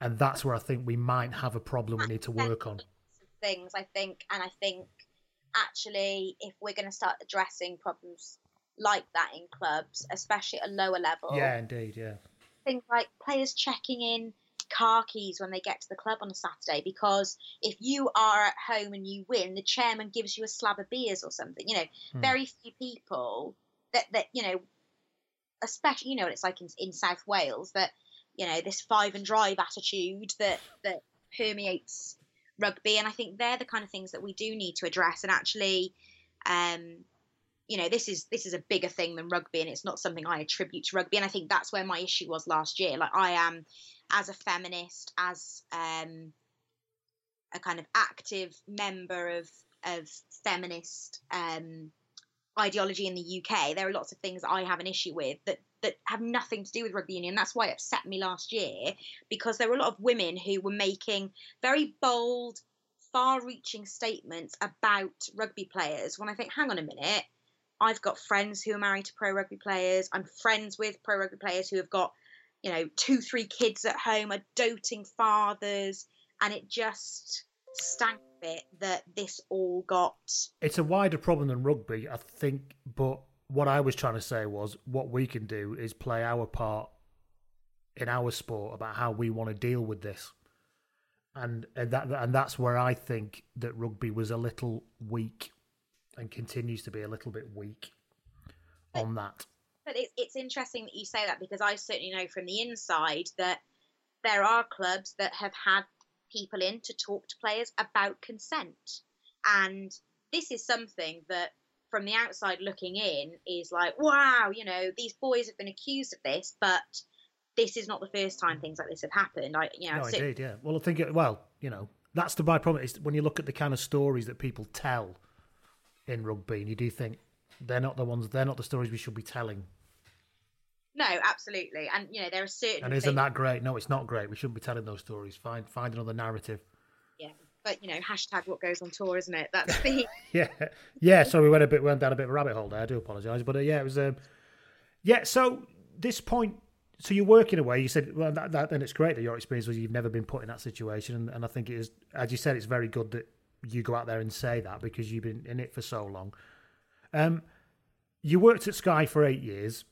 and that's where I think we might have a problem we need to work on. Things I think, and I think actually, if we're going to start addressing problems like that in clubs, especially at a lower level, yeah, indeed, yeah, things like players checking in car keys when they get to the club on a Saturday because if you are at home and you win, the chairman gives you a slab of beers or something. You know, hmm. very few people that that you know, especially you know, it's like in, in South Wales that you know this five and drive attitude that that permeates rugby, and I think they're the kind of things that we do need to address and actually. Um, you know this is this is a bigger thing than rugby and it's not something i attribute to rugby and i think that's where my issue was last year like i am as a feminist, as um, a kind of active member of of feminist um, ideology in the UK, there are lots of things I have an issue with that that have nothing to do with rugby union. That's why it upset me last year because there were a lot of women who were making very bold, far-reaching statements about rugby players. When I think, hang on a minute, I've got friends who are married to pro rugby players. I'm friends with pro rugby players who have got you know, two, three kids at home, are doting fathers, and it just stank a bit that this all got. It's a wider problem than rugby, I think, but what I was trying to say was what we can do is play our part in our sport about how we want to deal with this. And, and that and that's where I think that rugby was a little weak and continues to be a little bit weak on that but it's, it's interesting that you say that because I certainly know from the inside that there are clubs that have had people in to talk to players about consent. And this is something that, from the outside looking in, is like, wow, you know, these boys have been accused of this, but this is not the first time things like this have happened. I, you know, No, so- indeed, yeah. Well, I think, well, you know, that's the my problem is when you look at the kind of stories that people tell in rugby, and you do think they're not the ones, they're not the stories we should be telling. no, absolutely, and you know, there are certain. And isn't things- that great? No, it's not great. We shouldn't be telling those stories. Find find another narrative. Yeah, but you know, hashtag what goes on tour, isn't it? That's the. Yeah, yeah. So we went a bit went down a bit of a rabbit hole there. I do apologise, but uh, yeah, it was. Um, yeah. So this point, so you're working away. You said, well, that, that and it's great that your experience was you've never been put in that situation, and, and I think it is, as you said, it's very good that you go out there and say that because you've been in it for so long. Um, you worked at Sky for eight years.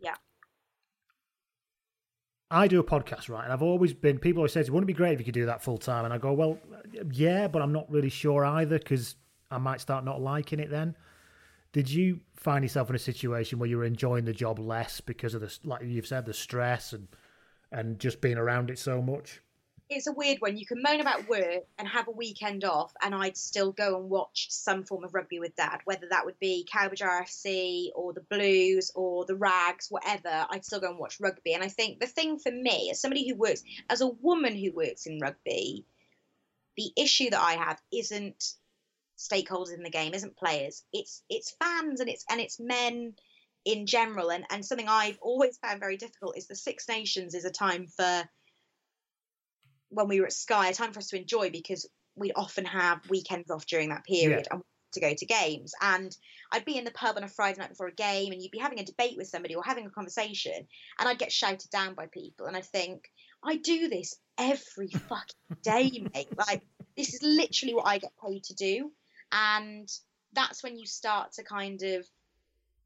yeah. I do a podcast, right? And I've always been, people always say, it wouldn't it be great if you could do that full time? And I go, well, yeah, but I'm not really sure either because I might start not liking it then. Did you find yourself in a situation where you were enjoying the job less because of the, like you've said, the stress and and just being around it so much? It's a weird one. You can moan about work and have a weekend off, and I'd still go and watch some form of rugby with dad, whether that would be Cowbridge RFC or the Blues or the Rags, whatever. I'd still go and watch rugby. And I think the thing for me, as somebody who works, as a woman who works in rugby, the issue that I have isn't stakeholders in the game, isn't players. It's it's fans and it's and it's men in general. And and something I've always found very difficult is the Six Nations is a time for when we were at Sky, a time for us to enjoy because we'd often have weekends off during that period and to go to games. And I'd be in the pub on a Friday night before a game, and you'd be having a debate with somebody or having a conversation, and I'd get shouted down by people, and I think I do this every fucking day, mate. Like this is literally what I get paid to do, and that's when you start to kind of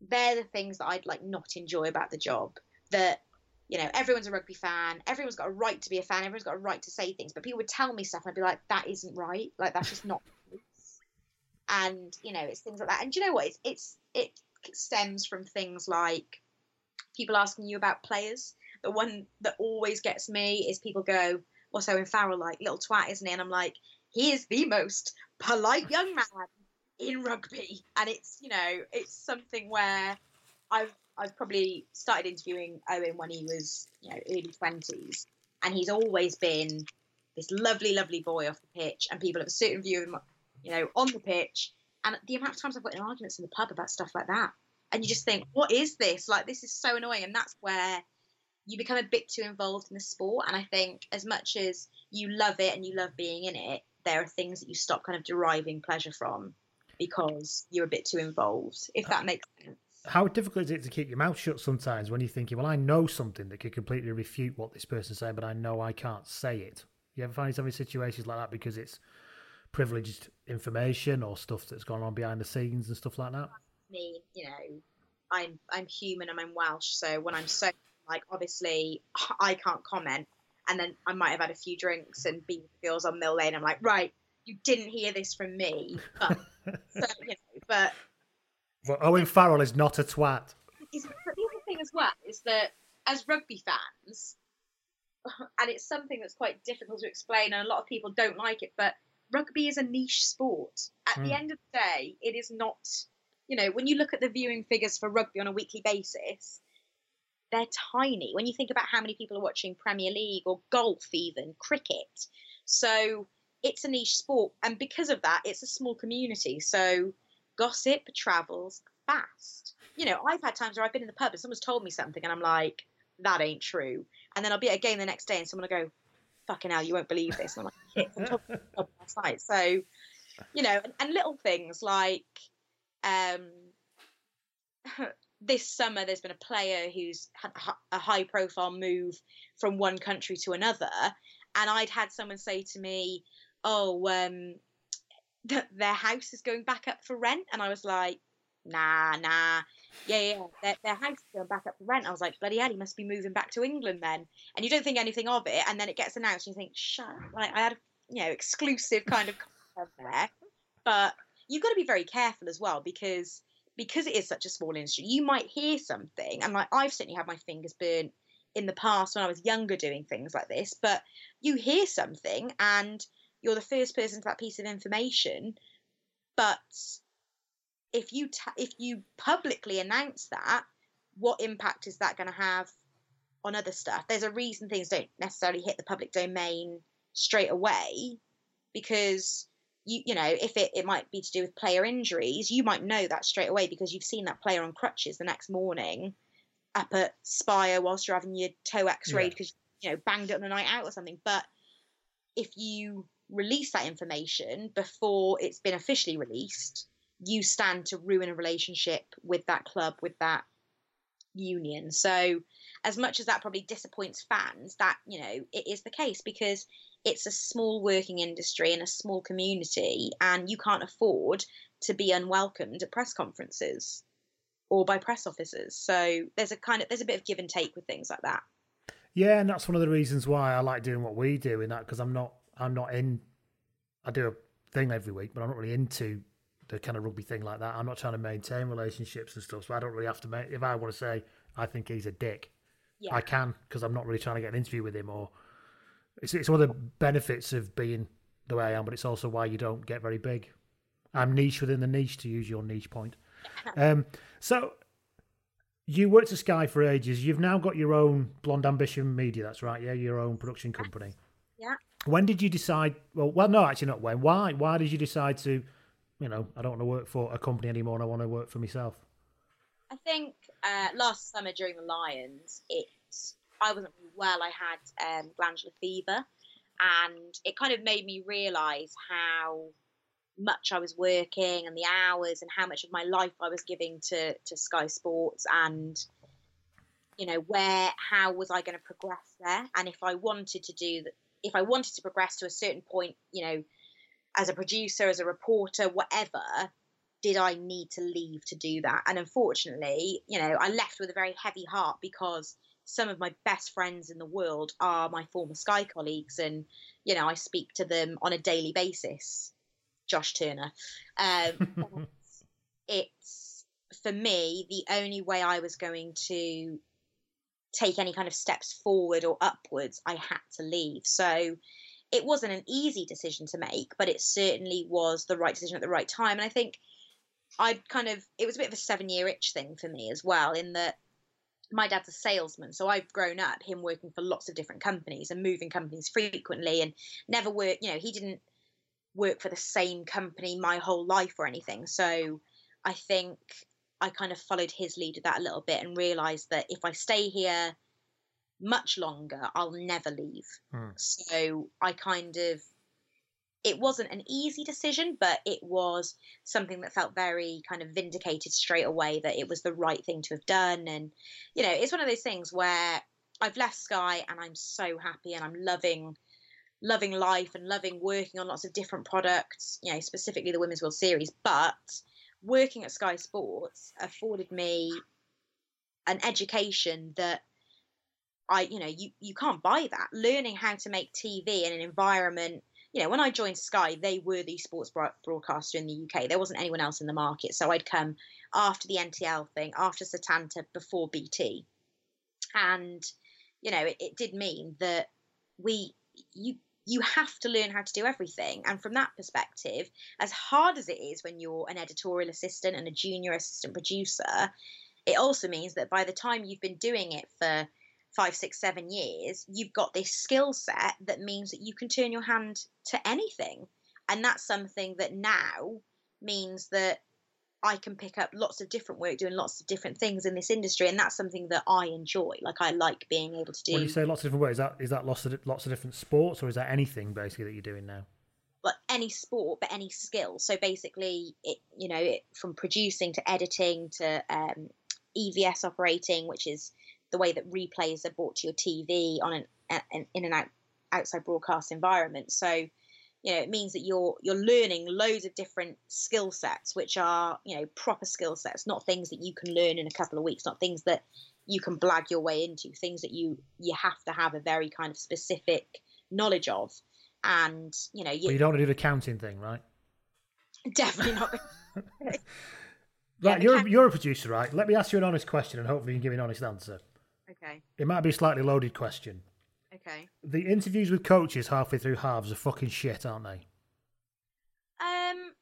they're the things that I'd like not enjoy about the job that you know, everyone's a rugby fan. Everyone's got a right to be a fan. Everyone's got a right to say things. But people would tell me stuff, and I'd be like, "That isn't right. Like that's just not." And you know, it's things like that. And you know what? It's it's it stems from things like people asking you about players. The one that always gets me is people go, "What's Owen Farrell like? Little twat, isn't he?" And I'm like, "He is the most polite young man in rugby." And it's you know, it's something where I've I've probably started interviewing Owen when he was, you know, early twenties, and he's always been this lovely, lovely boy off the pitch, and people have a certain view of him, you know, on the pitch. And the amount of times I've got in arguments in the pub about stuff like that, and you just think, what is this? Like, this is so annoying, and that's where you become a bit too involved in the sport. And I think as much as you love it and you love being in it, there are things that you stop kind of deriving pleasure from because you're a bit too involved. If that makes sense. How difficult is it to keep your mouth shut sometimes when you're thinking, well, I know something that could completely refute what this person's saying, but I know I can't say it? You ever find yourself in situations like that because it's privileged information or stuff that's gone on behind the scenes and stuff like that? me, you know, I'm I'm human and I'm Welsh, so when I'm so like obviously I can't comment, and then I might have had a few drinks and be with girls on Mill Lane. I'm like, right, you didn't hear this from me, but so, you know, but Well, Owen Farrell is not a twat. is the other thing as well is that as rugby fans, and it's something that's quite difficult to explain, and a lot of people don't like it, but rugby is a niche sport. At the Mm. end of the day, it is not. You know, when you look at the viewing figures for rugby on a weekly basis, they're tiny. When you think about how many people are watching Premier League or golf, even cricket, so it's a niche sport, and because of that, it's a small community. So gossip travels fast. You know, I've had times where I've been in the pub and someone's told me something, and I'm like, "That ain't true," and then I'll be at a game the next day, and someone will go, "Fucking hell, you won't believe this," and I'm like, "Shit, I told you last night." So, you know, and, and little things like, um, this summer there's been a player who's had a a high profile move from one country to another, and I'd had someone say to me, "Oh, um, th- their house is going back up for rent," and I was like, "Nah, nah, yeah, yeah, their, their house is going back up for rent." I was like, "Bloody hell, he must be moving back to England then." And you don't think anything of it, and then it gets announced, and you think, "Shut!" up." Like I had, a, you know, exclusive kind of there, but you've got to be very careful as well because because it is such a small industry, you might hear something, and like I've certainly had my fingers burnt in the past when I was younger doing things like this, but you hear something and you're the first person to that piece of information, but if you ta if you publicly announce that, what impact is that going to have on other stuff. There's a reason things don't necessarily hit the public domain straight away because you you know if it, it might be to do with player injuries you might know that straight away because you've seen that player on crutches the next morning up at Spire whilst you're having your toe x-rayed because you know banged it on a night out or something but if you release that information before it's been officially released you stand to ruin a relationship with that club with that union. So as much as that probably disappoints fans that you know it is the case because it's a small working industry and a small community and you can't afford to be unwelcomed at press conferences or by press officers. So there's a kind of there's a bit of give and take with things like that. Yeah and that's one of the reasons why i like doing what we do in that because i'm not i'm not in i do a thing every week but i'm not really into the kind of rugby thing like that i'm not trying to maintain relationships and stuff so i don't really have to make if i want to say i think he's a dick yeah. I can because I'm not really trying to get an interview with him. Or it's it's one of the benefits of being the way I am, but it's also why you don't get very big. I'm niche within the niche, to use your niche point. Um, so you worked at Sky for ages. You've now got your own Blonde Ambition Media. That's right, yeah, your own production company. Yeah. When did you decide? Well, well, no, actually, not when. Why? Why did you decide to? You know, I don't want to work for a company anymore, and I want to work for myself. I think uh, last summer during the Lions, it I wasn't well. I had um, glandular fever, and it kind of made me realise how much I was working and the hours and how much of my life I was giving to to Sky Sports and you know where how was I going to progress there and if I wanted to do if I wanted to progress to a certain point you know as a producer as a reporter whatever did I need to leave to do that? And unfortunately, you know, I left with a very heavy heart because some of my best friends in the world are my former Sky colleagues, and you know, I speak to them on a daily basis. Josh Turner. Um, it's for me the only way I was going to take any kind of steps forward or upwards. I had to leave. So it wasn't an easy decision to make, but it certainly was the right decision at the right time. And I think I'd kind of it was a bit of a seven year itch thing for me as well, in that my dad's a salesman, so I've grown up him working for lots of different companies and moving companies frequently and never work. You know, he didn't work for the same company my whole life or anything. So I think I kind of followed his lead with that a little bit and realised that if I stay here much longer, I'll never leave. Hmm. So I kind of it wasn't an easy decision, but it was something that felt very kind of vindicated straight away that it was the right thing to have done. And, you know, it's one of those things where I've left Sky and I'm so happy and I'm loving loving life and loving working on lots of different products, you know, specifically the Women's World Series. But working at Sky Sports afforded me an education that I, you know, you, you can't buy that. Learning how to make TV in an environment you know, when I joined Sky, they were the sports broadcaster in the UK. There wasn't anyone else in the market. So I'd come after the NTL thing, after Setanta, before BT. And, you know, it, it did mean that we, you, you have to learn how to do everything. And from that perspective, as hard as it is when you're an editorial assistant and a junior assistant producer, it also means that by the time you've been doing it for five, six, seven years, you've got this skill set that means that you can turn your hand to anything. And that's something that now means that I can pick up lots of different work doing lots of different things in this industry, and that's something that I enjoy. Like I like being able to do. When you say lots of different work, is that is that lots of lots of different sports, or is that anything basically that you're doing now? Well, any sport, but any skill. So basically, it you know, it, from producing to editing to um, EVS operating, which is the way that replays are brought to your TV on an, an in an out, outside broadcast environment. So, you know, it means that you're you're learning loads of different skill sets, which are you know proper skill sets, not things that you can learn in a couple of weeks, not things that you can blag your way into, things that you you have to have a very kind of specific knowledge of. And you know, you, you don't want to do the counting thing, right? Definitely not. right, yeah, you're you're a producer, right? Let me ask you an honest question, and hopefully you can give me an honest answer. Okay. It might be a slightly loaded question. Okay. The interviews with coaches halfway through halves are fucking shit, aren't they? Um,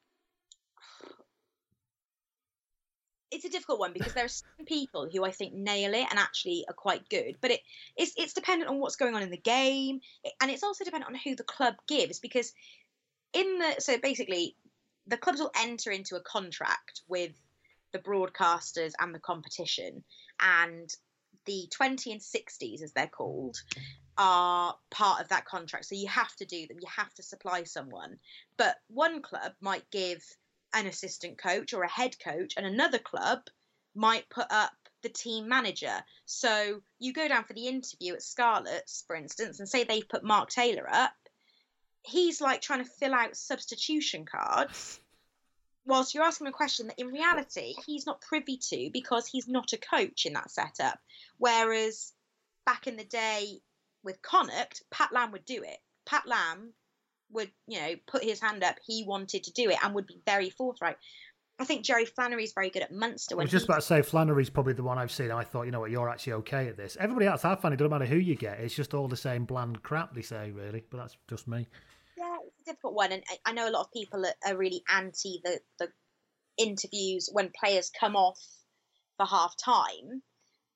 it's a difficult one because there are some people who I think nail it and actually are quite good, but it it's it's dependent on what's going on in the game, and it's also dependent on who the club gives because in the so basically the clubs will enter into a contract with the broadcasters and the competition, and the 20 and 60s as they're called are part of that contract. So you have to do them, you have to supply someone. But one club might give an assistant coach or a head coach, and another club might put up the team manager. So you go down for the interview at Scarlets, for instance, and say they've put Mark Taylor up. He's like trying to fill out substitution cards whilst you're asking a question that in reality he's not privy to because he's not a coach in that setup. Whereas back in the day with Connacht, Pat Lam would do it. Pat Lam would, you know, put his hand up. He wanted to do it and would be very forthright. I think Jerry Flannery's very good at Munster. I was just about to say Flannery's probably the one I've seen. I thought, you know what, you're actually okay at this. Everybody else I find it doesn't matter who you get. It's just all the same bland crap they say, really. But that's just me. Yeah, it's a difficult one, and I know a lot of people are really anti the the interviews when players come off for half time.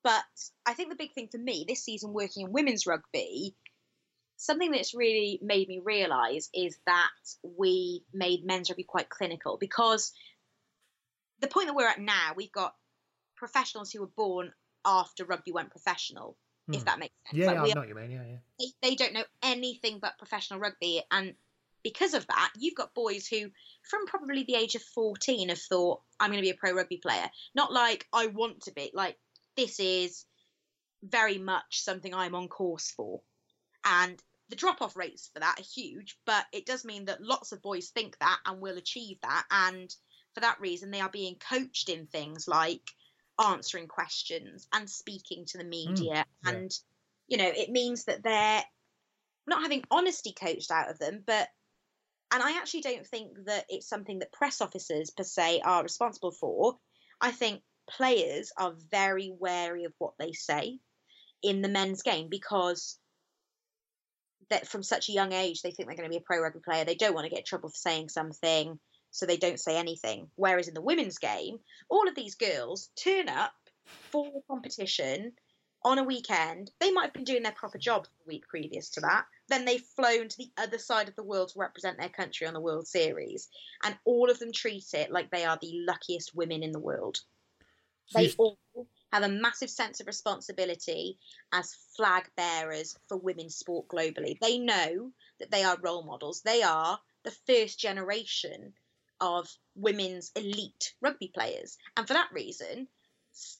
But I think the big thing for me this season, working in women's rugby, something that's really made me realise is that we made men's rugby quite clinical because the point that we're at now, we've got professionals who were born after rugby went professional, hmm. if that makes sense. Yeah, like yeah I know what you mean. Yeah, yeah. They, they don't know anything but professional rugby, and because of that, you've got boys who, from probably the age of 14, have thought, I'm going to be a pro rugby player. Not like I want to be, like, this is very much something I'm on course for. And the drop off rates for that are huge, but it does mean that lots of boys think that and will achieve that. And for that reason, they are being coached in things like answering questions and speaking to the hmm. media. Mm, yeah. And, you know, it means that they're not having honesty coached out of them, but and I actually don't think that it's something that press officers per se are responsible for. I think players are very wary of what they say in the men's game because that from such a young age they think they're going to be a pro rugby player. They don't want to get trouble for saying something, so they don't say anything. Whereas in the women's game, all of these girls turn up for the competition on a weekend. They might have been doing their proper job the week previous to that then they've flown to the other side of the world to represent their country on the World Series, and all of them treat it like they are the luckiest women in the world. They all have a massive sense of responsibility as flag bearers for women's sport globally. They know that they are role models. They are the first generation of women's elite rugby players, and for that reason,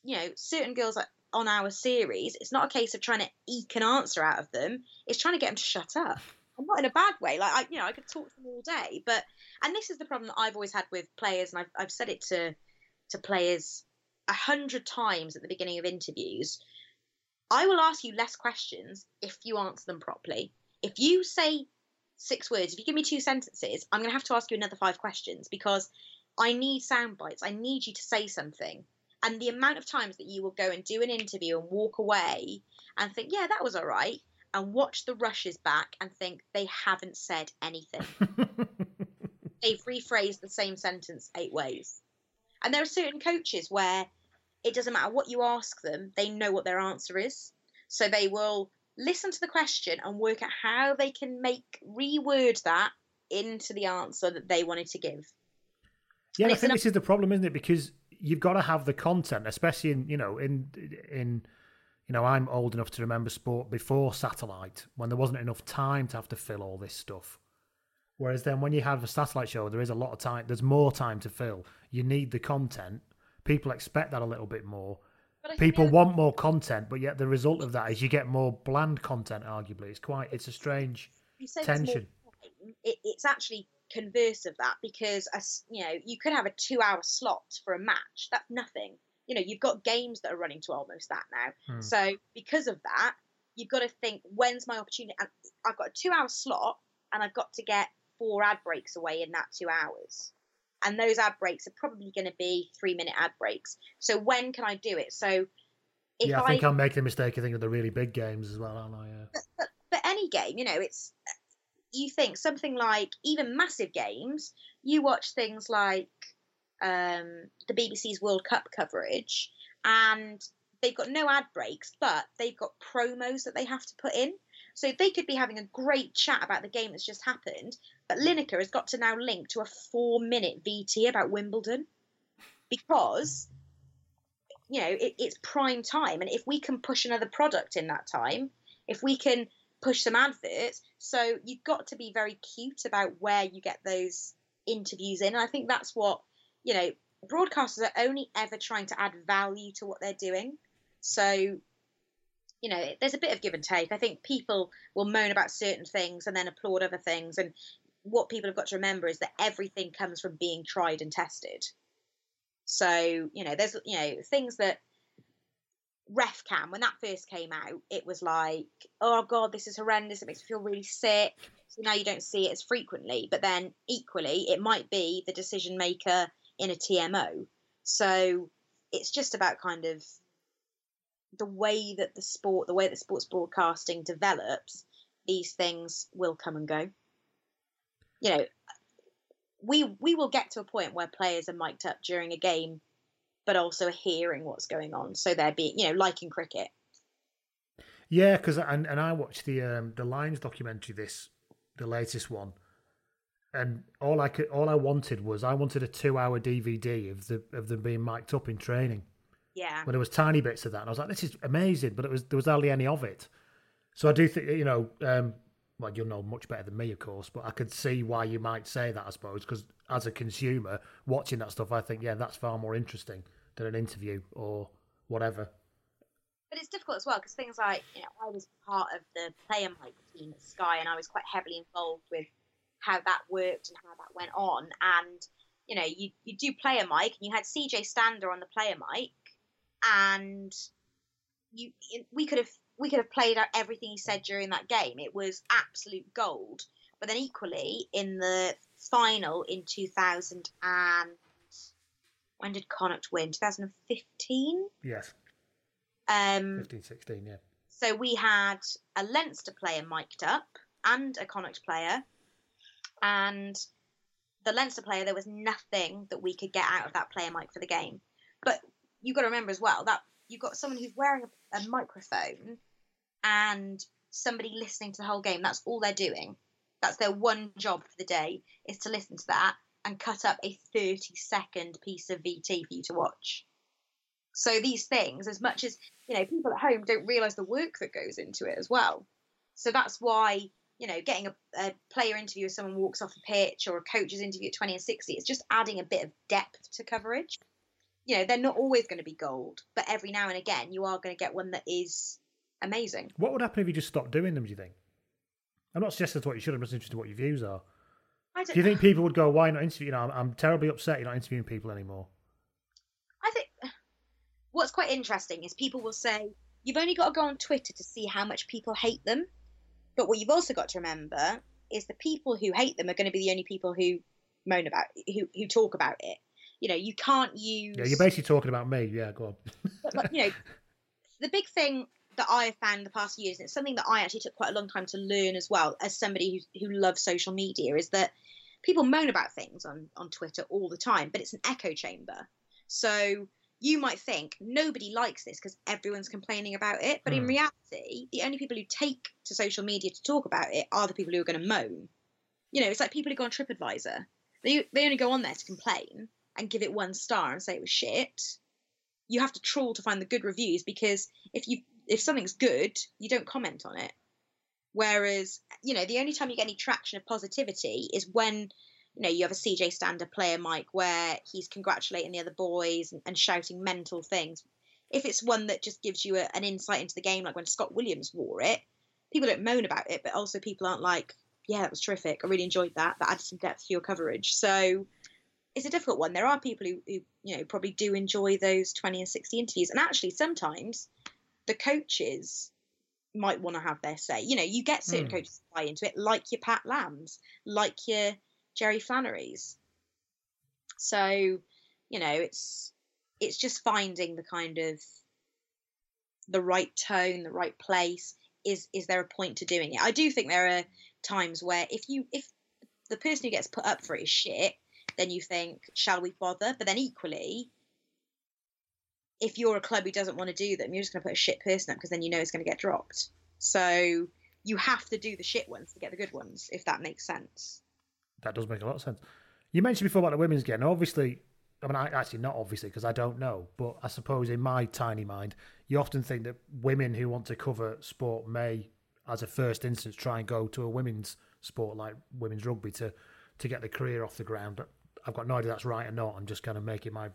you know, certain girls on our series, it's not a case of trying to eke an answer out of them. It's trying to get them to shut up. I'm not in a bad way. Like I, you know, I could talk to them all day, but and this is the problem that I've always had with players, and I've I've said it to to players a hundred times at the beginning of interviews. I will ask you less questions if you answer them properly. If you say six words, if you give me two sentences, I'm going to have to ask you another five questions because I need sound bites. I need you to say something and the amount of times that you will go and do an interview and walk away and think, yeah, that was all right, and watch the rushes back and think they haven't said anything. They've rephrased the same sentence eight ways. And there are certain coaches where it doesn't matter what you ask them, they know what their answer is. So they will listen to the question and work out how they can make reword that into the answer that they wanted to give. Yeah, I think this is the problem, isn't it? Because you've got to have the content, especially in you know in in you know I'm old enough to remember sport before satellite when there wasn't enough time to have to fill all this stuff. Whereas then when you have a satellite show, there is a lot of time. There's more time to fill. You need the content. People expect that a little bit more. People want more content, but yet the result of that is you get more bland content. Arguably, it's quite it's a strange tension. It, it's actually converse of that because as you know you could have a two hour slot for a match that's nothing you know you've got games that are running to almost that now hmm. so because of that you've got to think when's my opportunity and i've got a two hour slot and i've got to get four ad breaks away in that two hours and those ad breaks are probably going to be three minute ad breaks so when can i do it so yeah i think I, am making a mistake i think of the really big games as well aren't i yeah. but, but, but any game you know it's you think something like even massive games, you watch things like um, the BBC's World Cup coverage, and they've got no ad breaks, but they've got promos that they have to put in. So they could be having a great chat about the game that's just happened, but Lineker has got to now link to a four-minute VT about Wimbledon because you know it, it's prime time, and if we can push another product in that time, if we can push some adverts, so you've got to be very cute about where you get those interviews in. And I think that's what you know broadcasters are only ever trying to add value to what they're doing. So, you know, there's a bit of give and take. I think people will moan about certain things and then applaud other things. And what people have got to remember is that everything comes from being tried and tested. So, you know, there's, you know, things that ref cam when that first came out it was like oh god this is horrendous it makes me feel really sick so now you don't see it as frequently but then equally it might be the decision maker in a tmo so it's just about kind of the way that the sport the way that sports broadcasting develops these things will come and go you know we we will get to a point where players are mic'd up during a game but also hearing what's going on. So they're being, you know, like in cricket. Yeah, because and, and I watched the um, the Lions documentary this the latest one, and all I could all I wanted was I wanted a two hour DVD of the of them being mic'd up in training. Yeah. When there was tiny bits of that, and I was like, this is amazing, but it was there was hardly any of it. So I do think you know, um, well, you'll know much better than me, of course, but I could see why you might say that, I suppose, because as a consumer watching that stuff, I think yeah, that's far more interesting than an interview or whatever. But it's difficult as well because things like you know I was part of the player mic team at Sky and I was quite heavily involved with how that worked and how that went on. And you know you you do player mic and you had CJ Stander on the player mic and you we could have we could have played out everything he said during that game. It was absolute gold. But then equally in the final in 2000 and when did Connacht win? 2015? Yes. Um, 15, 16, yeah. So we had a Leinster player mic'd up and a Connacht player. And the Leinster player, there was nothing that we could get out of that player mic for the game. But you've got to remember as well that you've got someone who's wearing a, a microphone and somebody listening to the whole game. That's all they're doing. That's their one job for the day is to listen to that and cut up a 30 second piece of VT for you to watch. So these things, as much as you know, people at home don't realise the work that goes into it as well. So that's why you know, getting a, a player interview if someone walks off the pitch or a coach's interview at 20 and 60, it's just adding a bit of depth to coverage. You know, they're not always going to be gold, but every now and again, you are going to get one that is amazing. What would happen if you just stopped doing them? Do you think? I'm not suggesting that's what you should. I'm just interested in what your views are. Do you think people would go, "Why not interview?" You know, I'm, I'm terribly upset you're not interviewing people anymore. I think what's quite interesting is people will say you've only got to go on Twitter to see how much people hate them, but what you've also got to remember is the people who hate them are going to be the only people who moan about who who talk about it. You know, you can't use. Yeah, you're basically talking about me. Yeah, go on. but, like, you know, the big thing that I have found the past years, and it's something that I actually took quite a long time to learn as well, as somebody who who loves social media, is that people moan about things on, on Twitter all the time, but it's an echo chamber. So you might think nobody likes this because everyone's complaining about it, but mm. in hmm. reality, the only people who take to social media to talk about it are the people who are going to moan. You know, it's like people who go on TripAdvisor. They they only go on there to complain and give it one star and say it was shit. You have to trawl to find the good reviews because if you if something's good, you don't comment on it. Whereas, you know, the only time you get any traction of positivity is when, you know, you have a CJ Stander player mic where he's congratulating the other boys and, and shouting mental things. If it's one that just gives you a, an insight into the game, like when Scott Williams wore it, people don't moan about it, but also people aren't like, yeah, that was terrific. I really enjoyed that. That added some depth to your coverage. So it's a difficult one. There are people who, who you know, probably do enjoy those 20 and 60 interviews. And actually, sometimes the coaches might want to have their say. You know, you get certain mm. coaches buy into it, like your Pat Lams, like your Jerry Flannery's. So, you know, it's it's just finding the kind of the right tone, the right place. Is is there a point to doing it? I do think there are times where if you if the person who gets put up for it is shit, then you think, shall we bother? But then equally, if you're a club who doesn't want to do them, you're just going to put a shit person up because then you know it's going to get dropped. So you have to do the shit ones to get the good ones, if that makes sense. That does make a lot of sense. You mentioned before about the women's game. Obviously, I mean, I, actually not obviously because I don't know, but I suppose in my tiny mind, you often think that women who want to cover sport may, as a first instance, try and go to a women's sport like women's rugby to to get the career off the ground. I've got no idea that's right or not. I'm just kind of making my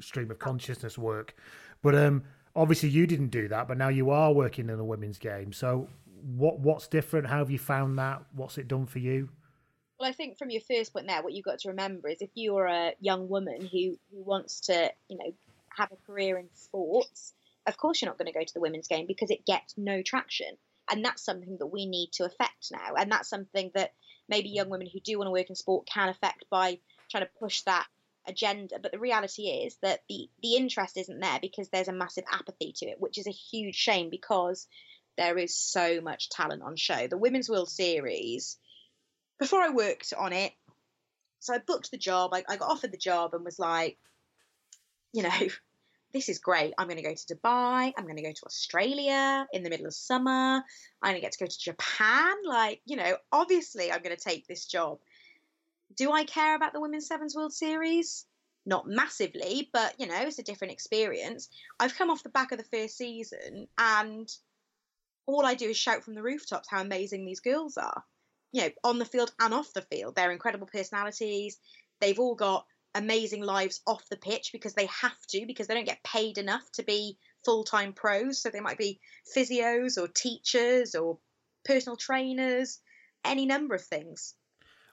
stream of consciousness work. But um, obviously, you didn't do that, but now you are working in a women's game. So, what what's different? How have you found that? What's it done for you? Well, I think from your first point there, what you've got to remember is if you're a young woman who, who wants to, you know, have a career in sports, of course you're not going to go to the women's game because it gets no traction. And that's something that we need to affect now. And that's something that maybe young women who do want to work in sport can affect by trying to push that agenda. But the reality is that the, the interest isn't there because there's a massive apathy to it, which is a huge shame because there is so much talent on show. The Women's World Series before I worked on it, so I booked the job. I, I got offered the job and was like, you know, this is great. I'm going to go to Dubai. I'm going to go to Australia in the middle of summer. I'm going to get to go to Japan. Like, you know, obviously I'm going to take this job. Do I care about the Women's Sevens World Series? Not massively, but, you know, it's a different experience. I've come off the back of the first season and all I do is shout from the rooftops how amazing these girls are you know, on the field and off the field. They're incredible personalities. They've all got amazing lives off the pitch because they have to, because they don't get paid enough to be full time pros. So they might be physios or teachers or personal trainers, any number of things.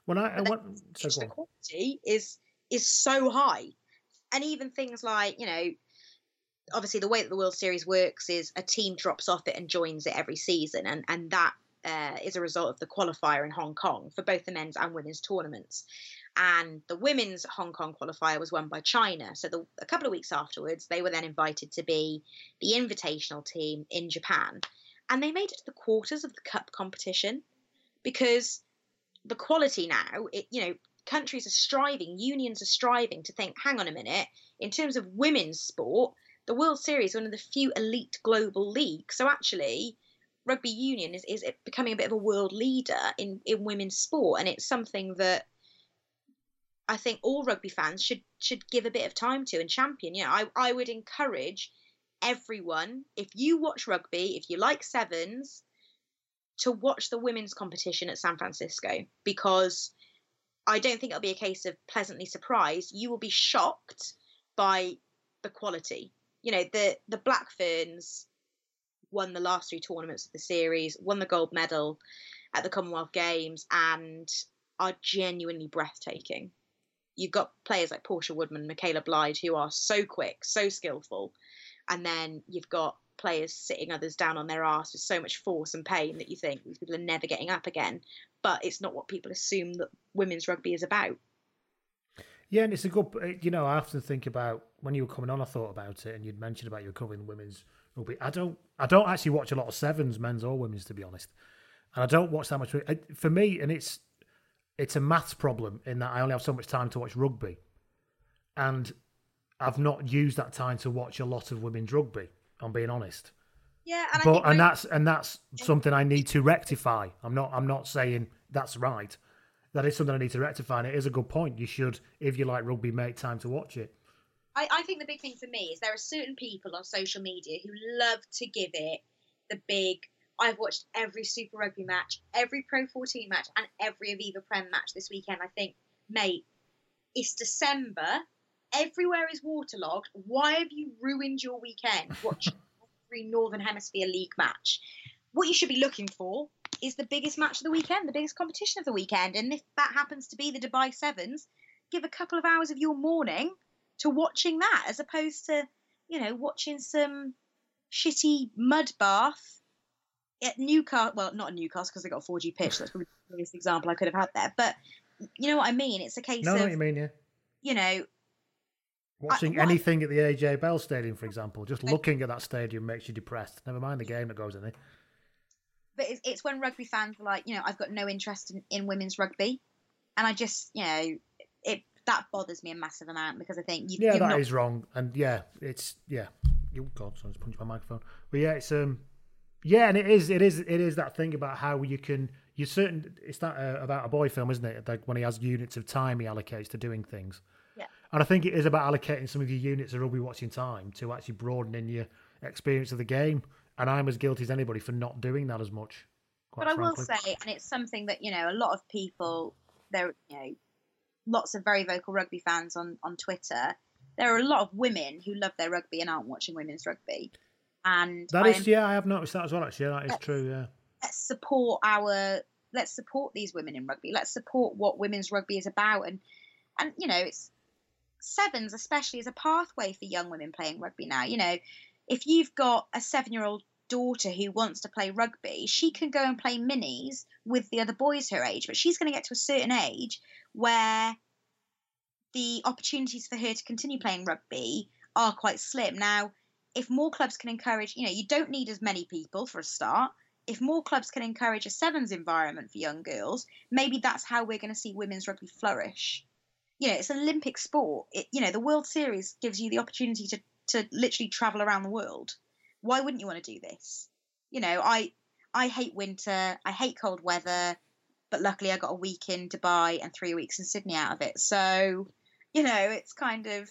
When I, I want, so the quality is is so high, and even things like you know, obviously the way that the World Series works is a team drops off it and joins it every season, and and that uh, is a result of the qualifier in Hong Kong for both the men's and women's tournaments. And the women's Hong Kong qualifier was won by China. So the, a couple of weeks afterwards, they were then invited to be the invitational team in Japan. And they made it to the quarters of the cup competition because the quality now, it, you know, countries are striving, unions are striving to think, hang on a minute, in terms of women's sport, the World Series is one of the few elite global leagues. So actually, rugby union is, is becoming a bit of a world leader in, in women's sport, and it's something that I think all rugby fans should should give a bit of time to and champion. You know, I, I would encourage everyone, if you watch rugby, if you like sevens, to watch the women's competition at San Francisco because I don't think it'll be a case of pleasantly surprised. You will be shocked by the quality. You know, the the Black Ferns won the last three tournaments of the series, won the gold medal at the Commonwealth Games, and are genuinely breathtaking. You've got players like Portia Woodman, Michaela Blyde, who are so quick, so skillful, and then you've got players sitting others down on their ass with so much force and pain that you think these people are never getting up again. But it's not what people assume that women's rugby is about. Yeah, and it's a good. Uh, you know, I often think about when you were coming on. I thought about it, and you'd mentioned about you covering women's rugby. I don't. I don't actually watch a lot of sevens, men's or women's, to be honest. And I don't watch that much. Uh, for me, and it's it's a maths problem in that I only have so much time to watch rugby, and I've not used that time to watch a lot of women's rugby. I'm being honest. Yeah, and but and that's and that's something I need to rectify. I'm not. I'm not saying that's right that is something I need to rectify. And it is a good point. You should, if you like rugby, make time to watch it. I, I think the big thing for me is there are certain people on social media who love to give it the big. I've watched every Super Rugby match, every Pro 14 match, and every Aviva Prem match this weekend. I think, mate, it's December. Everywhere is waterlogged. Why have you ruined your weekend watching every Northern Hemisphere League match? What you should be looking for is the biggest match of the weekend, the biggest competition of the weekend. And if that happens to be the Dubai Sevens, give a couple of hours of your morning to watching that as opposed to, you know, watching some shitty mud bath at Newcastle. Well, not Newcastle because they got a 4G pitch. That's probably the biggest example I could have had there. But you know what I mean? It's a case no, of. No, you mean, yeah. You know, Watching I, anything at the AJ Bell Stadium, for example, just looking at that stadium makes you depressed. Never mind the game that goes in there. but it's, it's when rugby fans are like, you know, I've got no interest in, in women's rugby, and I just, you know, it that bothers me a massive amount because I think you, yeah, that not... is wrong, and yeah, it's yeah. Oh God, someone's punched my microphone. But yeah, it's um, yeah, and it is, it is, it is that thing about how you can, you certain. It's that uh, about a boy film, isn't it? Like when he has units of time he allocates to doing things. And I think it is about allocating some of your units of rugby watching time to actually broadening your experience of the game. And I'm as guilty as anybody for not doing that as much. But I will say, and it's something that you know, a lot of people there, you know, lots of very vocal rugby fans on on Twitter. There are a lot of women who love their rugby and aren't watching women's rugby. And that is, yeah, I have noticed that as well. Actually, that is true. Yeah. Let's support our. Let's support these women in rugby. Let's support what women's rugby is about, and and you know, it's sevens especially is a pathway for young women playing rugby now. You know, if you've got a seven-year-old daughter who wants to play rugby, she can go and play minis with the other boys her age, but she's going to get to a certain age where the opportunities for her to continue playing rugby are quite slim. Now, if more clubs can encourage, you know, you don't need as many people for a start. If more clubs can encourage a sevens environment for young girls, maybe that's how we're going to see women's rugby flourish. You know, it's an Olympic sport. It, you know, the World Series gives you the opportunity to to literally travel around the world. Why wouldn't you want to do this? You know, I I hate winter. I hate cold weather but luckily I got a week in Dubai and three weeks in Sydney out of it. So, you know, it's kind of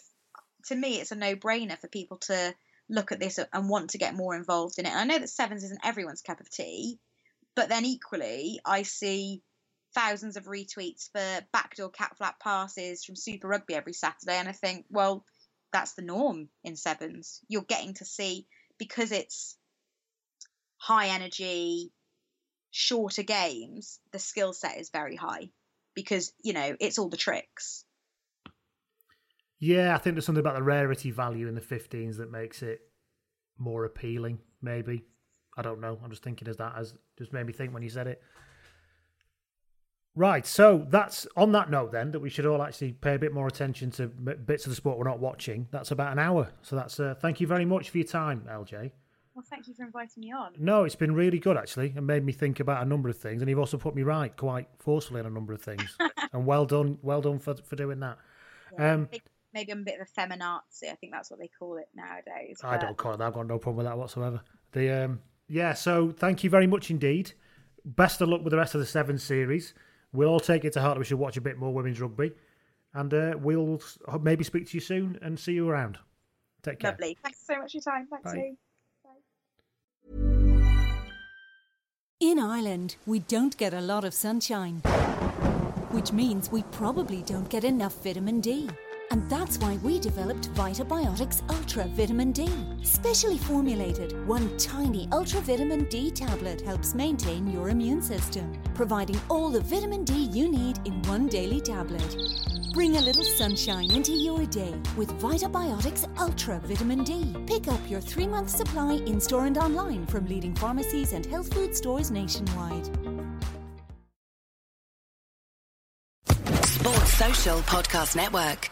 to me it's a no-brainer for people to look at this and want to get more involved in it. And I know that sevens isn't everyone's cup of tea, but then equally I see thousands of retweets for backdoor cat flap passes from Super Rugby every Saturday, and I think, well, that's the norm in sevens. You're getting to see because it's high energy, shorter games, the skill set is very high because, you know, it's all the tricks. Yeah, I think there's something about the rarity value in the 15s that makes it more appealing, maybe. I don't know. I'm just thinking as that as just made me think when you said it. Right, so that's on that note then that we should all actually pay a bit more attention to bits of the sport we're not watching. That's about an hour. So that's uh, thank you very much for your time, LJ. Well, thank you for inviting me on. No, it's been really good actually, and made me think about a number of things. And you've also put me right quite forcefully on a number of things. and well done, well done for for doing that. Yeah, um, maybe I'm a bit of a feminazi. I think that's what they call it nowadays. I don't call it that. I've got no problem with that whatsoever. The um, yeah. So thank you very much indeed. Best of luck with the rest of the seven series. We'll all take it to heart that we should watch a bit more women's rugby, and uh, we'll maybe speak to you soon and see you around. Take care. Lovely. Thanks so much for your time. Thanks, Bye. In Ireland, we don't get a lot of sunshine, which means we probably don't get enough vitamin D. And that's why we developed VitaBiotics Ultra Vitamin D. Specially formulated, one tiny Ultra Vitamin D tablet helps maintain your immune system, providing all the vitamin D you need in one daily tablet. Bring a little sunshine into your day with VitaBiotics Ultra Vitamin D. Pick up your three month supply in store and online from leading pharmacies and health food stores nationwide. Sports Social Podcast Network.